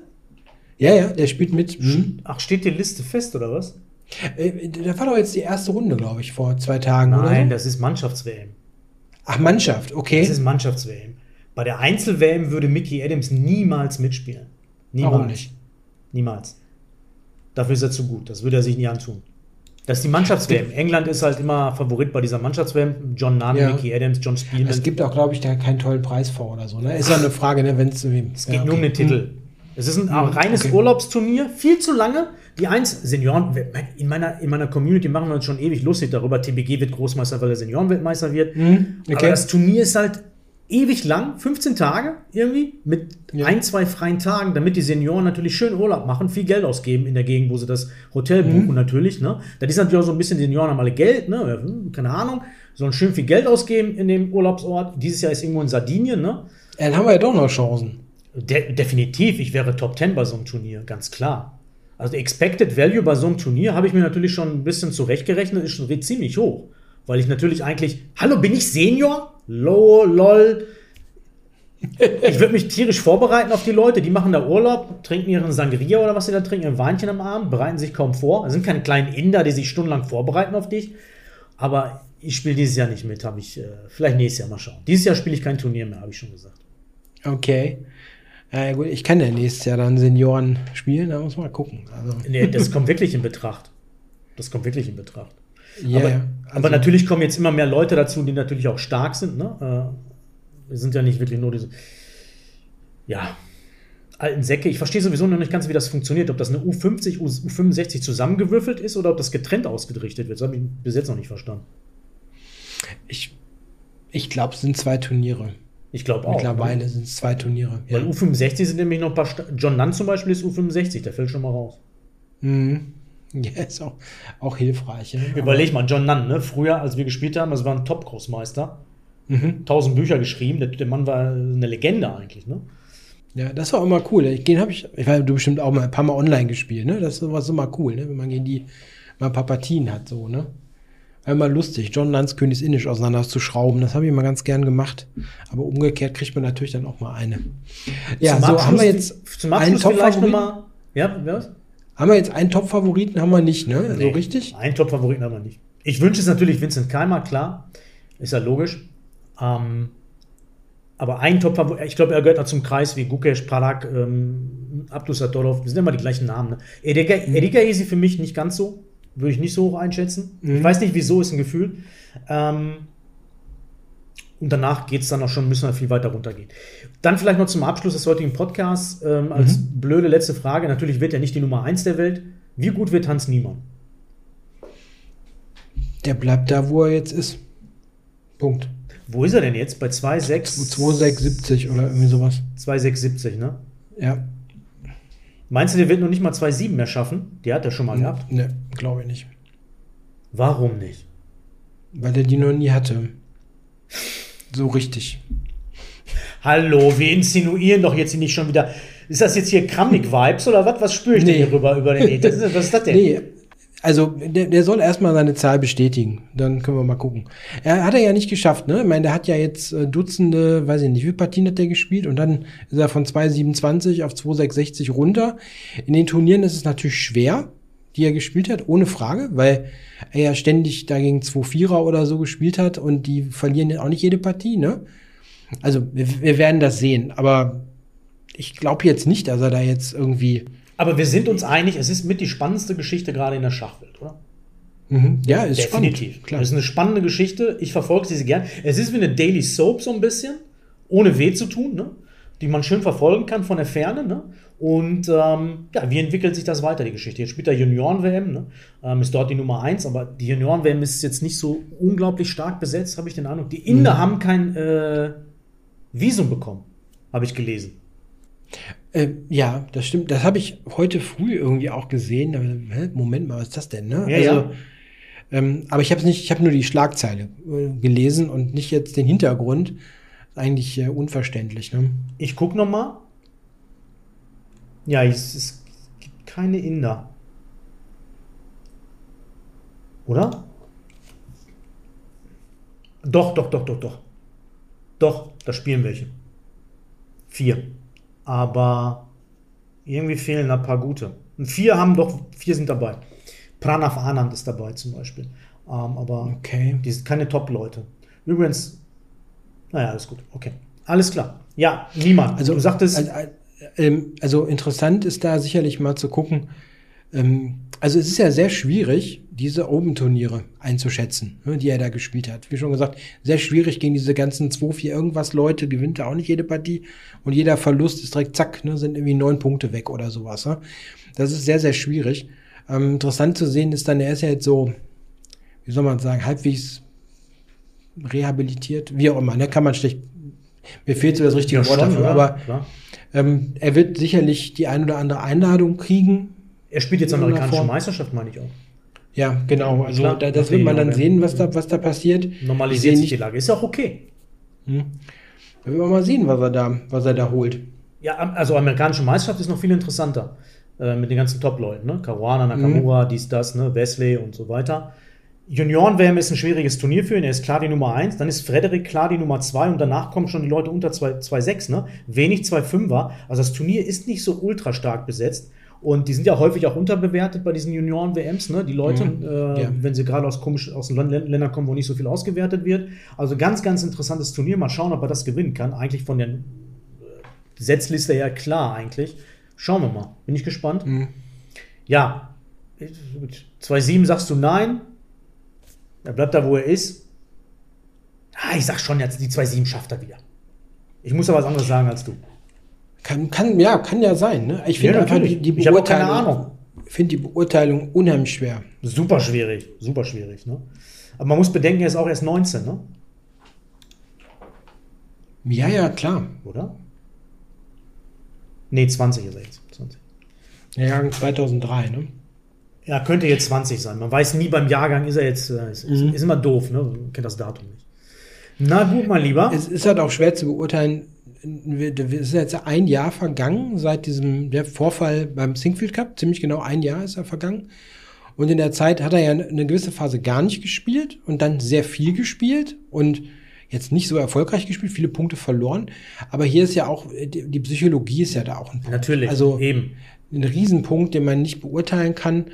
Speaker 2: Ja, ja, der spielt mit. Hm.
Speaker 1: Ach, steht die Liste fest, oder was?
Speaker 2: Äh, da war doch jetzt die erste Runde, glaube ich, vor zwei Tagen, oder?
Speaker 1: Nein,
Speaker 2: so?
Speaker 1: das ist Mannschafts-WM.
Speaker 2: Ach, Mannschaft, okay.
Speaker 1: Das ist Mannschafts-WM. Bei der Einzel-WM würde Mickey Adams niemals mitspielen. Niemals.
Speaker 2: Warum nicht?
Speaker 1: Niemals. Dafür ist er zu gut. Das würde er sich nie antun. Das ist die Mannschafts-WM. England ist halt immer Favorit bei dieser Mannschafts-WM. John Nunn,
Speaker 2: Ja.
Speaker 1: Mickey Adams, John Spielman.
Speaker 2: Es gibt auch, glaube ich, da keinen tollen Preis vor oder so, ne? Ist ja eine Frage, ne, wenn es irgendwie.
Speaker 1: Es geht nur um den Titel. Es ist ein reines
Speaker 2: okay.
Speaker 1: Urlaubsturnier, viel zu lange. Die eins Senioren, in meiner, in meiner Community machen wir uns schon ewig lustig darüber. TBG wird Großmeister, weil er Seniorenweltmeister wird.
Speaker 2: Hm, okay.
Speaker 1: Aber das Turnier ist halt ewig lang, 15 Tage irgendwie, mit
Speaker 2: Ja.
Speaker 1: ein, zwei freien Tagen, damit die Senioren natürlich schön Urlaub machen, viel Geld ausgeben in der Gegend, wo sie das Hotel
Speaker 2: Mhm.
Speaker 1: buchen natürlich. Ne? Das ist natürlich auch so ein bisschen, die Senioren haben alle Geld, ne? Hm, keine Ahnung, sollen schön viel Geld ausgeben in dem Urlaubsort. Dieses Jahr ist irgendwo in Sardinien, ne?
Speaker 2: Dann haben wir ja doch noch Chancen.
Speaker 1: De definitiv, ich wäre Top 10 bei so einem Turnier, ganz klar. Also Expected Value bei so einem Turnier habe ich mir natürlich schon ein bisschen zurechtgerechnet, ist schon ziemlich hoch. Weil ich natürlich eigentlich, hallo, bin ich Senior? Lol, lol. Ich würde mich tierisch vorbereiten auf die Leute, die machen da Urlaub, trinken ihren Sangria oder was sie da trinken, ein Weinchen am Abend, bereiten sich kaum vor. Das sind keine kleinen Inder, die sich stundenlang vorbereiten auf dich. Aber ich spiele dieses Jahr nicht mit, habe ich, äh, vielleicht nächstes Jahr mal schauen. Dieses Jahr spiele ich kein Turnier mehr, habe ich schon gesagt.
Speaker 2: Okay. Ja, gut, ich kann ja nächstes Jahr dann Senioren spielen, da muss man mal gucken. Also,
Speaker 1: Nee, das kommt wirklich in Betracht. Das kommt wirklich in Betracht.
Speaker 2: ja,
Speaker 1: aber,
Speaker 2: ja.
Speaker 1: aber natürlich kommen jetzt immer mehr Leute dazu, die natürlich auch stark sind. Ne? Äh, wir sind ja nicht wirklich nur diese, ja, alten Säcke. Ich verstehe sowieso noch nicht ganz, wie das funktioniert. Ob das eine U50, U65 zusammengewürfelt ist oder ob das getrennt ausgerichtet wird. Das habe ich bis jetzt noch nicht verstanden.
Speaker 2: Ich, ich glaube, es sind zwei Turniere.
Speaker 1: Ich glaube auch.
Speaker 2: Mittlerweile sind es zwei Turniere.
Speaker 1: Weil U65 sind nämlich noch ein paar. Sta John Nunn zum Beispiel ist U65, der fällt schon mal raus.
Speaker 2: Mhm. Ja, ist auch, auch hilfreich. Ja.
Speaker 1: Überleg mal, John Nunn, ne? früher, als wir gespielt haben, das war ein Top-Großmeister.
Speaker 2: Mhm.
Speaker 1: Tausend Bücher geschrieben, der, der Mann war eine Legende eigentlich. Ne?
Speaker 2: Ja, das war immer cool. Den habe ich, ich weiß, du bestimmt auch mal ein paar Mal online gespielt, ne? Das war immer cool, ne? Wenn man gegen die mal ein paar Partien hat, so, ne? Immer lustig, John Lanz Indisch auseinanderzuschrauben. Das habe ich immer ganz gern gemacht. Aber umgekehrt kriegt man natürlich dann auch mal eine. Ja,
Speaker 1: Zum
Speaker 2: so
Speaker 1: Abschluss-
Speaker 2: haben wir jetzt
Speaker 1: zum
Speaker 2: einen
Speaker 1: vielleicht
Speaker 2: Top-Favoriten.
Speaker 1: nochmal. Ja, was?
Speaker 2: Haben wir jetzt einen Top-Favoriten, haben wir nicht, ne? So
Speaker 1: Nee,
Speaker 2: richtig?
Speaker 1: Einen Top-Favoriten haben wir nicht. Ich wünsche es natürlich Vincent Keimer, klar. Ist ja logisch. Ähm, aber ein Top-Favorit, ich glaube, er gehört auch zum Kreis wie Gukesh, Parak, ähm, Abdus Sadorov. Das sind immer die gleichen Namen. Ne? Edeka,
Speaker 2: Mhm.
Speaker 1: Edeka Esi für mich nicht ganz so. Würde ich nicht so hoch einschätzen. Ich
Speaker 2: Mhm.
Speaker 1: weiß nicht, wieso, ist ein Gefühl. Ähm, und danach geht es dann auch schon, müssen wir viel weiter runtergehen. Dann vielleicht noch zum Abschluss des heutigen Podcasts ähm, als
Speaker 2: Mhm.
Speaker 1: blöde letzte Frage. Natürlich wird er nicht die Nummer 1 der Welt. Wie gut wird Hans Niemann?
Speaker 2: Der bleibt da, wo er jetzt ist. Punkt.
Speaker 1: Wo ist er denn jetzt? Bei 2,6?
Speaker 2: 2670 oder irgendwie sowas.
Speaker 1: 2,670, ne?
Speaker 2: Ja.
Speaker 1: Meinst du, der wird noch nicht mal 2,7 mehr schaffen? Die hat er schon mal gehabt.
Speaker 2: Ne, glaube ich nicht.
Speaker 1: Warum nicht?
Speaker 2: Weil er die noch nie hatte. So richtig.
Speaker 1: Hallo, wir insinuieren doch jetzt nicht schon wieder. Ist das jetzt hier Kramnik-Vibes oder was? Was spüre ich
Speaker 2: Nee.
Speaker 1: denn hier rüber über den Äther? Was ist das denn?
Speaker 2: Nee, also der, der soll erstmal seine Zahl bestätigen. Dann können wir mal gucken. Er hat er ja nicht geschafft, ne? Ich meine, der hat ja jetzt äh, Dutzende, weiß ich nicht, wie Partien hat der gespielt und dann ist er von 2,27 auf 2,660 runter. In den Turnieren ist es natürlich schwer, die er gespielt hat, ohne Frage, weil er ja ständig dagegen 2-4er oder so gespielt hat und die verlieren ja auch nicht jede Partie, ne? Also, wir, wir werden das sehen, aber ich glaube jetzt nicht, dass er da jetzt irgendwie.
Speaker 1: Aber wir sind uns einig, es ist mit die spannendste Geschichte gerade in der Schachwelt, oder?
Speaker 2: Mhm. Ja, ist
Speaker 1: Definitiv.
Speaker 2: spannend. Klar.
Speaker 1: Das ist eine spannende Geschichte. Ich verfolge sie gern. Es ist wie eine Daily Soap so ein bisschen, ohne weh zu tun, ne? die man schön verfolgen kann von der Ferne. Ne? Und ähm, ja, wie entwickelt sich das weiter, die Geschichte? Jetzt spielt er Junioren-WM, ne? ähm, ist dort die Nummer 1, aber die Junioren-WM ist jetzt nicht so unglaublich stark besetzt, habe ich den Eindruck. Die Inder haben kein äh, Visum bekommen, habe ich gelesen.
Speaker 2: Äh, ja, das stimmt. Das habe ich heute früh irgendwie auch gesehen. Hä, Moment mal, was ist das denn? Ne?
Speaker 1: Ja,
Speaker 2: also,
Speaker 1: ja.
Speaker 2: Ähm, aber ich habe nicht, ich habe nur die Schlagzeile äh, gelesen und nicht jetzt den Hintergrund. Eigentlich äh, unverständlich. Ne?
Speaker 1: Ich gucke noch mal. Ja, es, es gibt keine Inder. Oder? Doch, doch, doch, doch, doch. Doch, da spielen welche. Vier. Aber irgendwie fehlen ein paar gute. Und vier haben doch, vier sind dabei. Pranav Anand ist dabei zum Beispiel. Ähm, aber
Speaker 2: Okay.
Speaker 1: die sind keine Top-Leute. Übrigens, naja, alles gut. Okay. Alles klar. Ja, niemand.
Speaker 2: Also,
Speaker 1: du sagtest,
Speaker 2: Also, ähm, also interessant ist da sicherlich mal zu gucken. Ähm, also es ist ja sehr schwierig, diese Open-Turniere einzuschätzen, ne, die er da gespielt hat. Wie schon gesagt, sehr schwierig gegen diese ganzen 2, 4 irgendwas Leute, gewinnt er auch nicht jede Partie. Und jeder Verlust ist direkt zack, ne, sind irgendwie neun Punkte weg oder sowas. Ne? Das ist sehr, sehr schwierig. Ähm, interessant zu sehen ist dann, er ist ja jetzt so, wie soll man sagen, halbwegs rehabilitiert, wie auch immer, ne, kann man schlecht, mir fehlt so das richtige
Speaker 1: ja,
Speaker 2: Wort
Speaker 1: schon,
Speaker 2: dafür,
Speaker 1: oder?
Speaker 2: aber ähm, er wird sicherlich die ein oder andere Einladung kriegen.
Speaker 1: Er spielt jetzt amerikanische
Speaker 2: Form.
Speaker 1: Meisterschaft, meine ich auch.
Speaker 2: Ja, genau. Also
Speaker 1: Klar,
Speaker 2: da, das wird man dann sehen, was da, was da passiert.
Speaker 1: Normalisiert
Speaker 2: Ich
Speaker 1: sich die Lage. Ist ja auch okay.
Speaker 2: Hm. Da werden wir mal sehen, was er da, was er da holt.
Speaker 1: Ja, also amerikanische Meisterschaft ist noch viel interessanter. Äh, mit den ganzen Top-Leuten, ne? Caruana, Nakamura, dies, das, ne? Wesley und so weiter. Junioren-WM ist ein schwieriges Turnier für ihn. Er ist klar die Nummer 1. Dann ist Frederik klar die Nummer 2 und danach kommen schon die Leute unter 2,6, ne? Wenig 2,5er. Also das Turnier ist nicht so ultra stark besetzt. Und die sind ja häufig auch unterbewertet bei diesen Junioren-WMs, ne? Die Leute,
Speaker 2: Mhm.
Speaker 1: äh,
Speaker 2: Ja.
Speaker 1: wenn sie gerade aus komisch aus Ländern kommen, wo nicht so viel ausgewertet wird. Also ganz, ganz interessantes Turnier. Mal schauen, ob er das gewinnen kann. Eigentlich von der äh, Setzliste her klar eigentlich. Schauen wir mal. Bin ich gespannt.
Speaker 2: Mhm.
Speaker 1: Ja, 2,7 sagst du nein. Er bleibt da, wo er ist. Ah, ich sag schon jetzt, die 2,7 schafft er wieder. Ich muss aber was anderes sagen als du.
Speaker 2: Kann, kann, ja, kann ja sein. Ne? Ich finde
Speaker 1: Ja,
Speaker 2: einfach die, die
Speaker 1: Ich
Speaker 2: Beurteilung,
Speaker 1: Ahnung.
Speaker 2: finde die Beurteilung unheimlich schwer.
Speaker 1: Super schwierig, super schwierig. Ne? Aber man muss bedenken, er ist auch erst 19, ne?
Speaker 2: Ja, ja, klar.
Speaker 1: oder? Nee, 20 ist er jetzt. 20.
Speaker 2: Jahrgang 2003, ne?
Speaker 1: Ja, könnte jetzt 20 sein. Man weiß nie beim Jahrgang, ist er jetzt, äh, ist,
Speaker 2: Mhm.
Speaker 1: ist immer doof, ne? Man kennt das Datum nicht. Na gut, mein Lieber.
Speaker 2: Es ist halt auch schwer zu beurteilen. Es ist jetzt ein Jahr vergangen seit diesem Vorfall beim Singfield Cup. Ziemlich genau ein Jahr ist er vergangen. Und in der Zeit hat er ja eine gewisse Phase gar nicht gespielt und dann sehr viel gespielt und jetzt nicht so erfolgreich gespielt, viele Punkte verloren. Aber hier ist ja auch, die die Psychologie ist ja da auch ein Punkt.
Speaker 1: Natürlich,
Speaker 2: Also
Speaker 1: eben.
Speaker 2: ein Riesenpunkt, den man nicht beurteilen kann.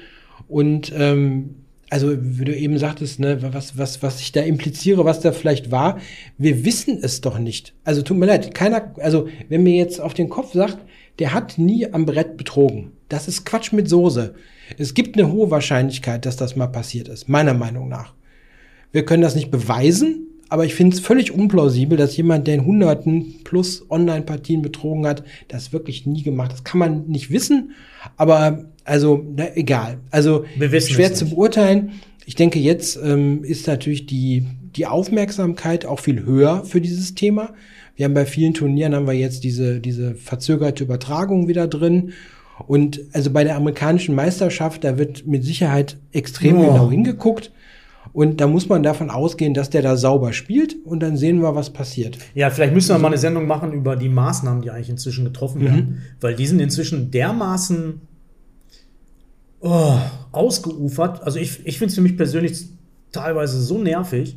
Speaker 2: Und ähm, also, wie du eben sagtest, ne, was, was, was ich da impliziere, was da vielleicht war, wir wissen es doch nicht. Also tut mir leid, keiner, also wenn mir jetzt auf den Kopf sagt, der hat nie am Brett betrogen. Das ist Quatsch mit Soße. Es gibt eine hohe Wahrscheinlichkeit, dass das mal passiert ist, meiner Meinung nach. Wir können das nicht beweisen, aber ich finde es völlig unplausibel, dass jemand, der in Hunderten plus Online-Partien betrogen hat, das wirklich nie gemacht. hat. Das kann man nicht wissen, aber also na, egal. Also schwer zu beurteilen. Ich denke, jetzt ähm, ist natürlich die die Aufmerksamkeit auch viel höher für dieses Thema. Wir haben bei vielen Turnieren haben wir jetzt diese diese verzögerte Übertragung wieder drin. Und also bei der amerikanischen Meisterschaft, da wird mit Sicherheit extrem
Speaker 1: Oh.
Speaker 2: genau hingeguckt. Und da muss man davon ausgehen, dass der da sauber spielt und dann sehen wir, was passiert.
Speaker 1: Ja, vielleicht müssen wir mal eine Sendung machen über die Maßnahmen, die eigentlich inzwischen getroffen werden. Weil die sind inzwischen dermaßen oh, ausgeufert. Also ich, ich finde es für mich persönlich teilweise so nervig.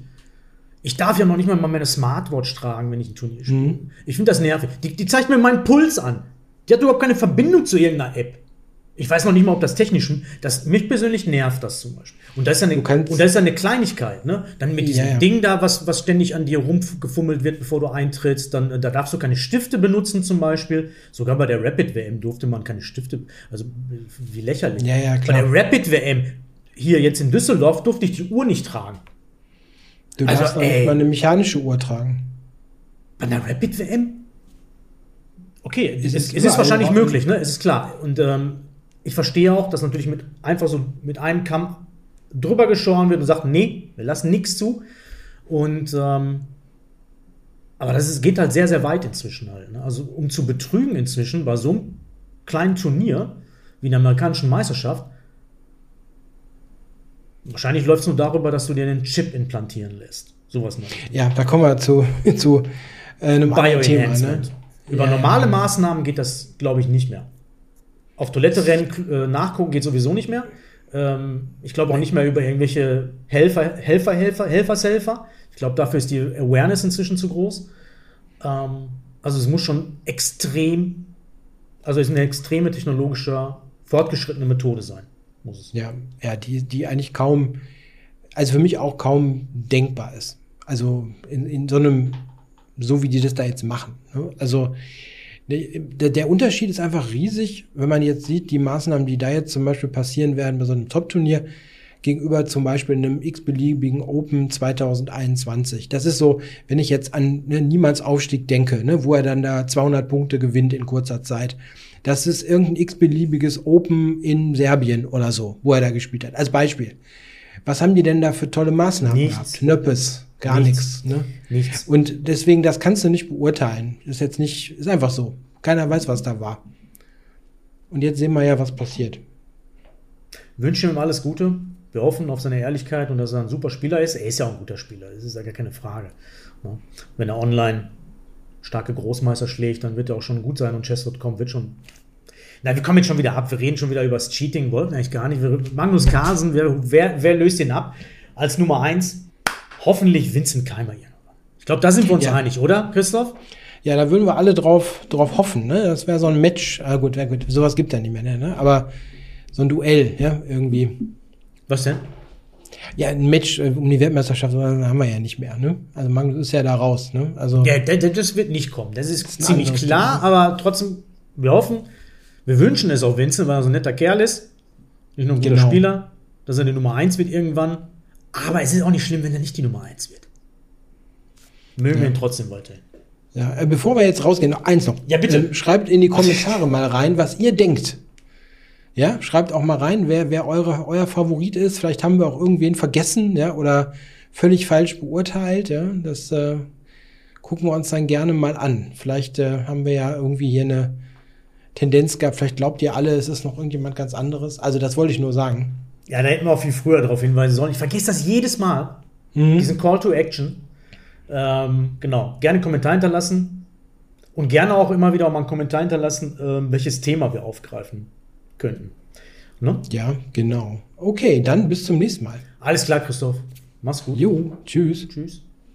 Speaker 1: Ich darf ja noch nicht mal meine Smartwatch tragen, wenn ich ein Turnier spiele. Ich finde das nervig. Die, die zeigt mir meinen Puls an. Die hat überhaupt keine Verbindung zu irgendeiner App. Ich weiß noch nicht mal, ob das technisch, das mich persönlich nervt das zum Beispiel. Und das ist ja eine, und das ist ja eine Kleinigkeit, ne? Dann mit diesem
Speaker 2: Ja, ja.
Speaker 1: Ding da, was, was ständig an dir rumgefummelt wird, bevor du eintrittst, dann, äh, da darfst du keine Stifte benutzen zum Beispiel. Sogar bei der Rapid WM durfte man keine Stifte, also wie lächerlich.
Speaker 2: Ja, ja,
Speaker 1: Bei
Speaker 2: klar.
Speaker 1: der Rapid WM, hier jetzt in Düsseldorf, durfte ich die Uhr nicht tragen.
Speaker 2: Du
Speaker 1: Also,
Speaker 2: darfst
Speaker 1: ey.
Speaker 2: mal eine mechanische Uhr tragen.
Speaker 1: Bei einer Rapid WM? Okay,
Speaker 2: Es
Speaker 1: es,
Speaker 2: ist
Speaker 1: es ist
Speaker 2: überall
Speaker 1: wahrscheinlich möglich, ne? Es ist klar. Und ähm, ich verstehe auch, dass natürlich mit einfach so mit einem Kamm drüber geschoren wird und sagt, nee, wir lassen nichts zu. Und ähm, aber das ist, geht halt sehr, sehr weit inzwischen halt. Ne? Also um zu betrügen inzwischen bei so einem kleinen Turnier wie in der amerikanischen Meisterschaft, wahrscheinlich läuft es nur darüber, dass du dir einen Chip implantieren lässt. Sowas noch.
Speaker 2: Ja, da kommen wir zu, zu äh, einem anderen Thema. Ne?
Speaker 1: Über
Speaker 2: Ja,
Speaker 1: normale
Speaker 2: ja.
Speaker 1: Maßnahmen geht das, glaube ich, nicht mehr. Auf Toilette rennen, äh, nachgucken geht sowieso nicht mehr. Ähm, ich glaube auch nicht mehr über irgendwelche Helfer, Helfer, Helfer, Helfershelfer. Ich glaube, dafür ist die Awareness inzwischen zu groß. Ähm, also es muss schon extrem, also es ist eine extreme technologische, fortgeschrittene Methode sein. Muss es.
Speaker 2: Ja, ja, die, die eigentlich kaum, also für mich auch kaum denkbar ist. Also in, in so einem, so wie die das da jetzt machen. Ne? Also der, der Unterschied ist einfach riesig, wenn man jetzt sieht, die Maßnahmen, die da jetzt zum Beispiel passieren werden bei so einem Top-Turnier, gegenüber zum Beispiel einem x-beliebigen Open 2021. Das ist so, wenn ich jetzt an ne, Niemands Aufstieg denke, ne, wo er dann da 200 Punkte gewinnt in kurzer Zeit. Das ist irgendein x-beliebiges Open in Serbien oder so, wo er da gespielt hat. Als Beispiel. Was haben die denn da für tolle Maßnahmen
Speaker 1: Nichts.
Speaker 2: gehabt? Nöppes. Gar nichts. Ne?
Speaker 1: Nichts.
Speaker 2: Und deswegen, das kannst du nicht beurteilen. Ist jetzt nicht, ist einfach so. Keiner weiß, was da war. Und jetzt sehen wir ja, was passiert.
Speaker 1: Wünschen ihm alles Gute. Wir hoffen auf seine Ehrlichkeit und dass er ein super Spieler ist. Er ist ja auch ein guter Spieler, das ist ja gar keine Frage. Ne? Wenn er online starke Großmeister schlägt, dann wird er auch schon gut sein und Chess.com wird schon. Na, wir kommen jetzt schon wieder ab. Wir reden schon wieder über das Cheating, wollten eigentlich gar nicht. Magnus Carlsen, wer, wer, wer löst den ab? Als Nummer 1 hoffentlich Vincent Keimer irgendwann. Ich glaube, da sind wir uns
Speaker 2: Ja.
Speaker 1: einig, oder, Christoph?
Speaker 2: Ja, da würden wir alle drauf, drauf hoffen. Ne? Das wäre so ein Match. Ah, gut, wär gut, sowas gibt ja nicht mehr. Ne? Aber so ein Duell, ja, irgendwie.
Speaker 1: Was denn?
Speaker 2: Ja, ein Match äh, um die Weltmeisterschaft sowas haben wir ja nicht mehr. Ne? Also Magnus ist ja da raus. Ne? Also
Speaker 1: Ja, das wird nicht kommen. Das ist, ziemlich klar, aber trotzdem, wir hoffen, wir wünschen es auch Vincent, weil er so ein netter Kerl ist. Nicht nur ein guter
Speaker 2: Genau.
Speaker 1: Spieler, dass er die Nummer 1 wird irgendwann. Aber es ist auch nicht schlimm, wenn er nicht die Nummer 1 wird. Mögen wir ihn trotzdem weiterhin.
Speaker 2: Ja, äh, bevor wir jetzt rausgehen, noch eins noch.
Speaker 1: Ja, bitte.
Speaker 2: Ähm, schreibt in die Kommentare mal rein, was ihr denkt. Ja, schreibt auch mal rein, wer, wer eure, euer Favorit ist. Vielleicht haben wir auch irgendwen vergessen, ja, oder völlig falsch beurteilt, ja. Das äh, gucken wir uns dann gerne mal an. Vielleicht äh, haben wir ja irgendwie hier eine Tendenz gehabt. Vielleicht glaubt ihr alle, es ist noch irgendjemand ganz anderes. Also, das wollte ich nur sagen.
Speaker 1: Ja, da hätten wir auch viel früher darauf hinweisen sollen. Ich vergesse das jedes Mal, diesen Call to Action. Ähm, genau, gerne einen Kommentar hinterlassen und gerne auch immer wieder mal einen Kommentar hinterlassen, ähm, welches Thema wir aufgreifen könnten. Ne?
Speaker 2: Ja, genau. Okay, dann bis zum nächsten Mal.
Speaker 1: Alles klar, Christoph. Mach's gut.
Speaker 2: Jo, tschüss.
Speaker 1: Tschüss.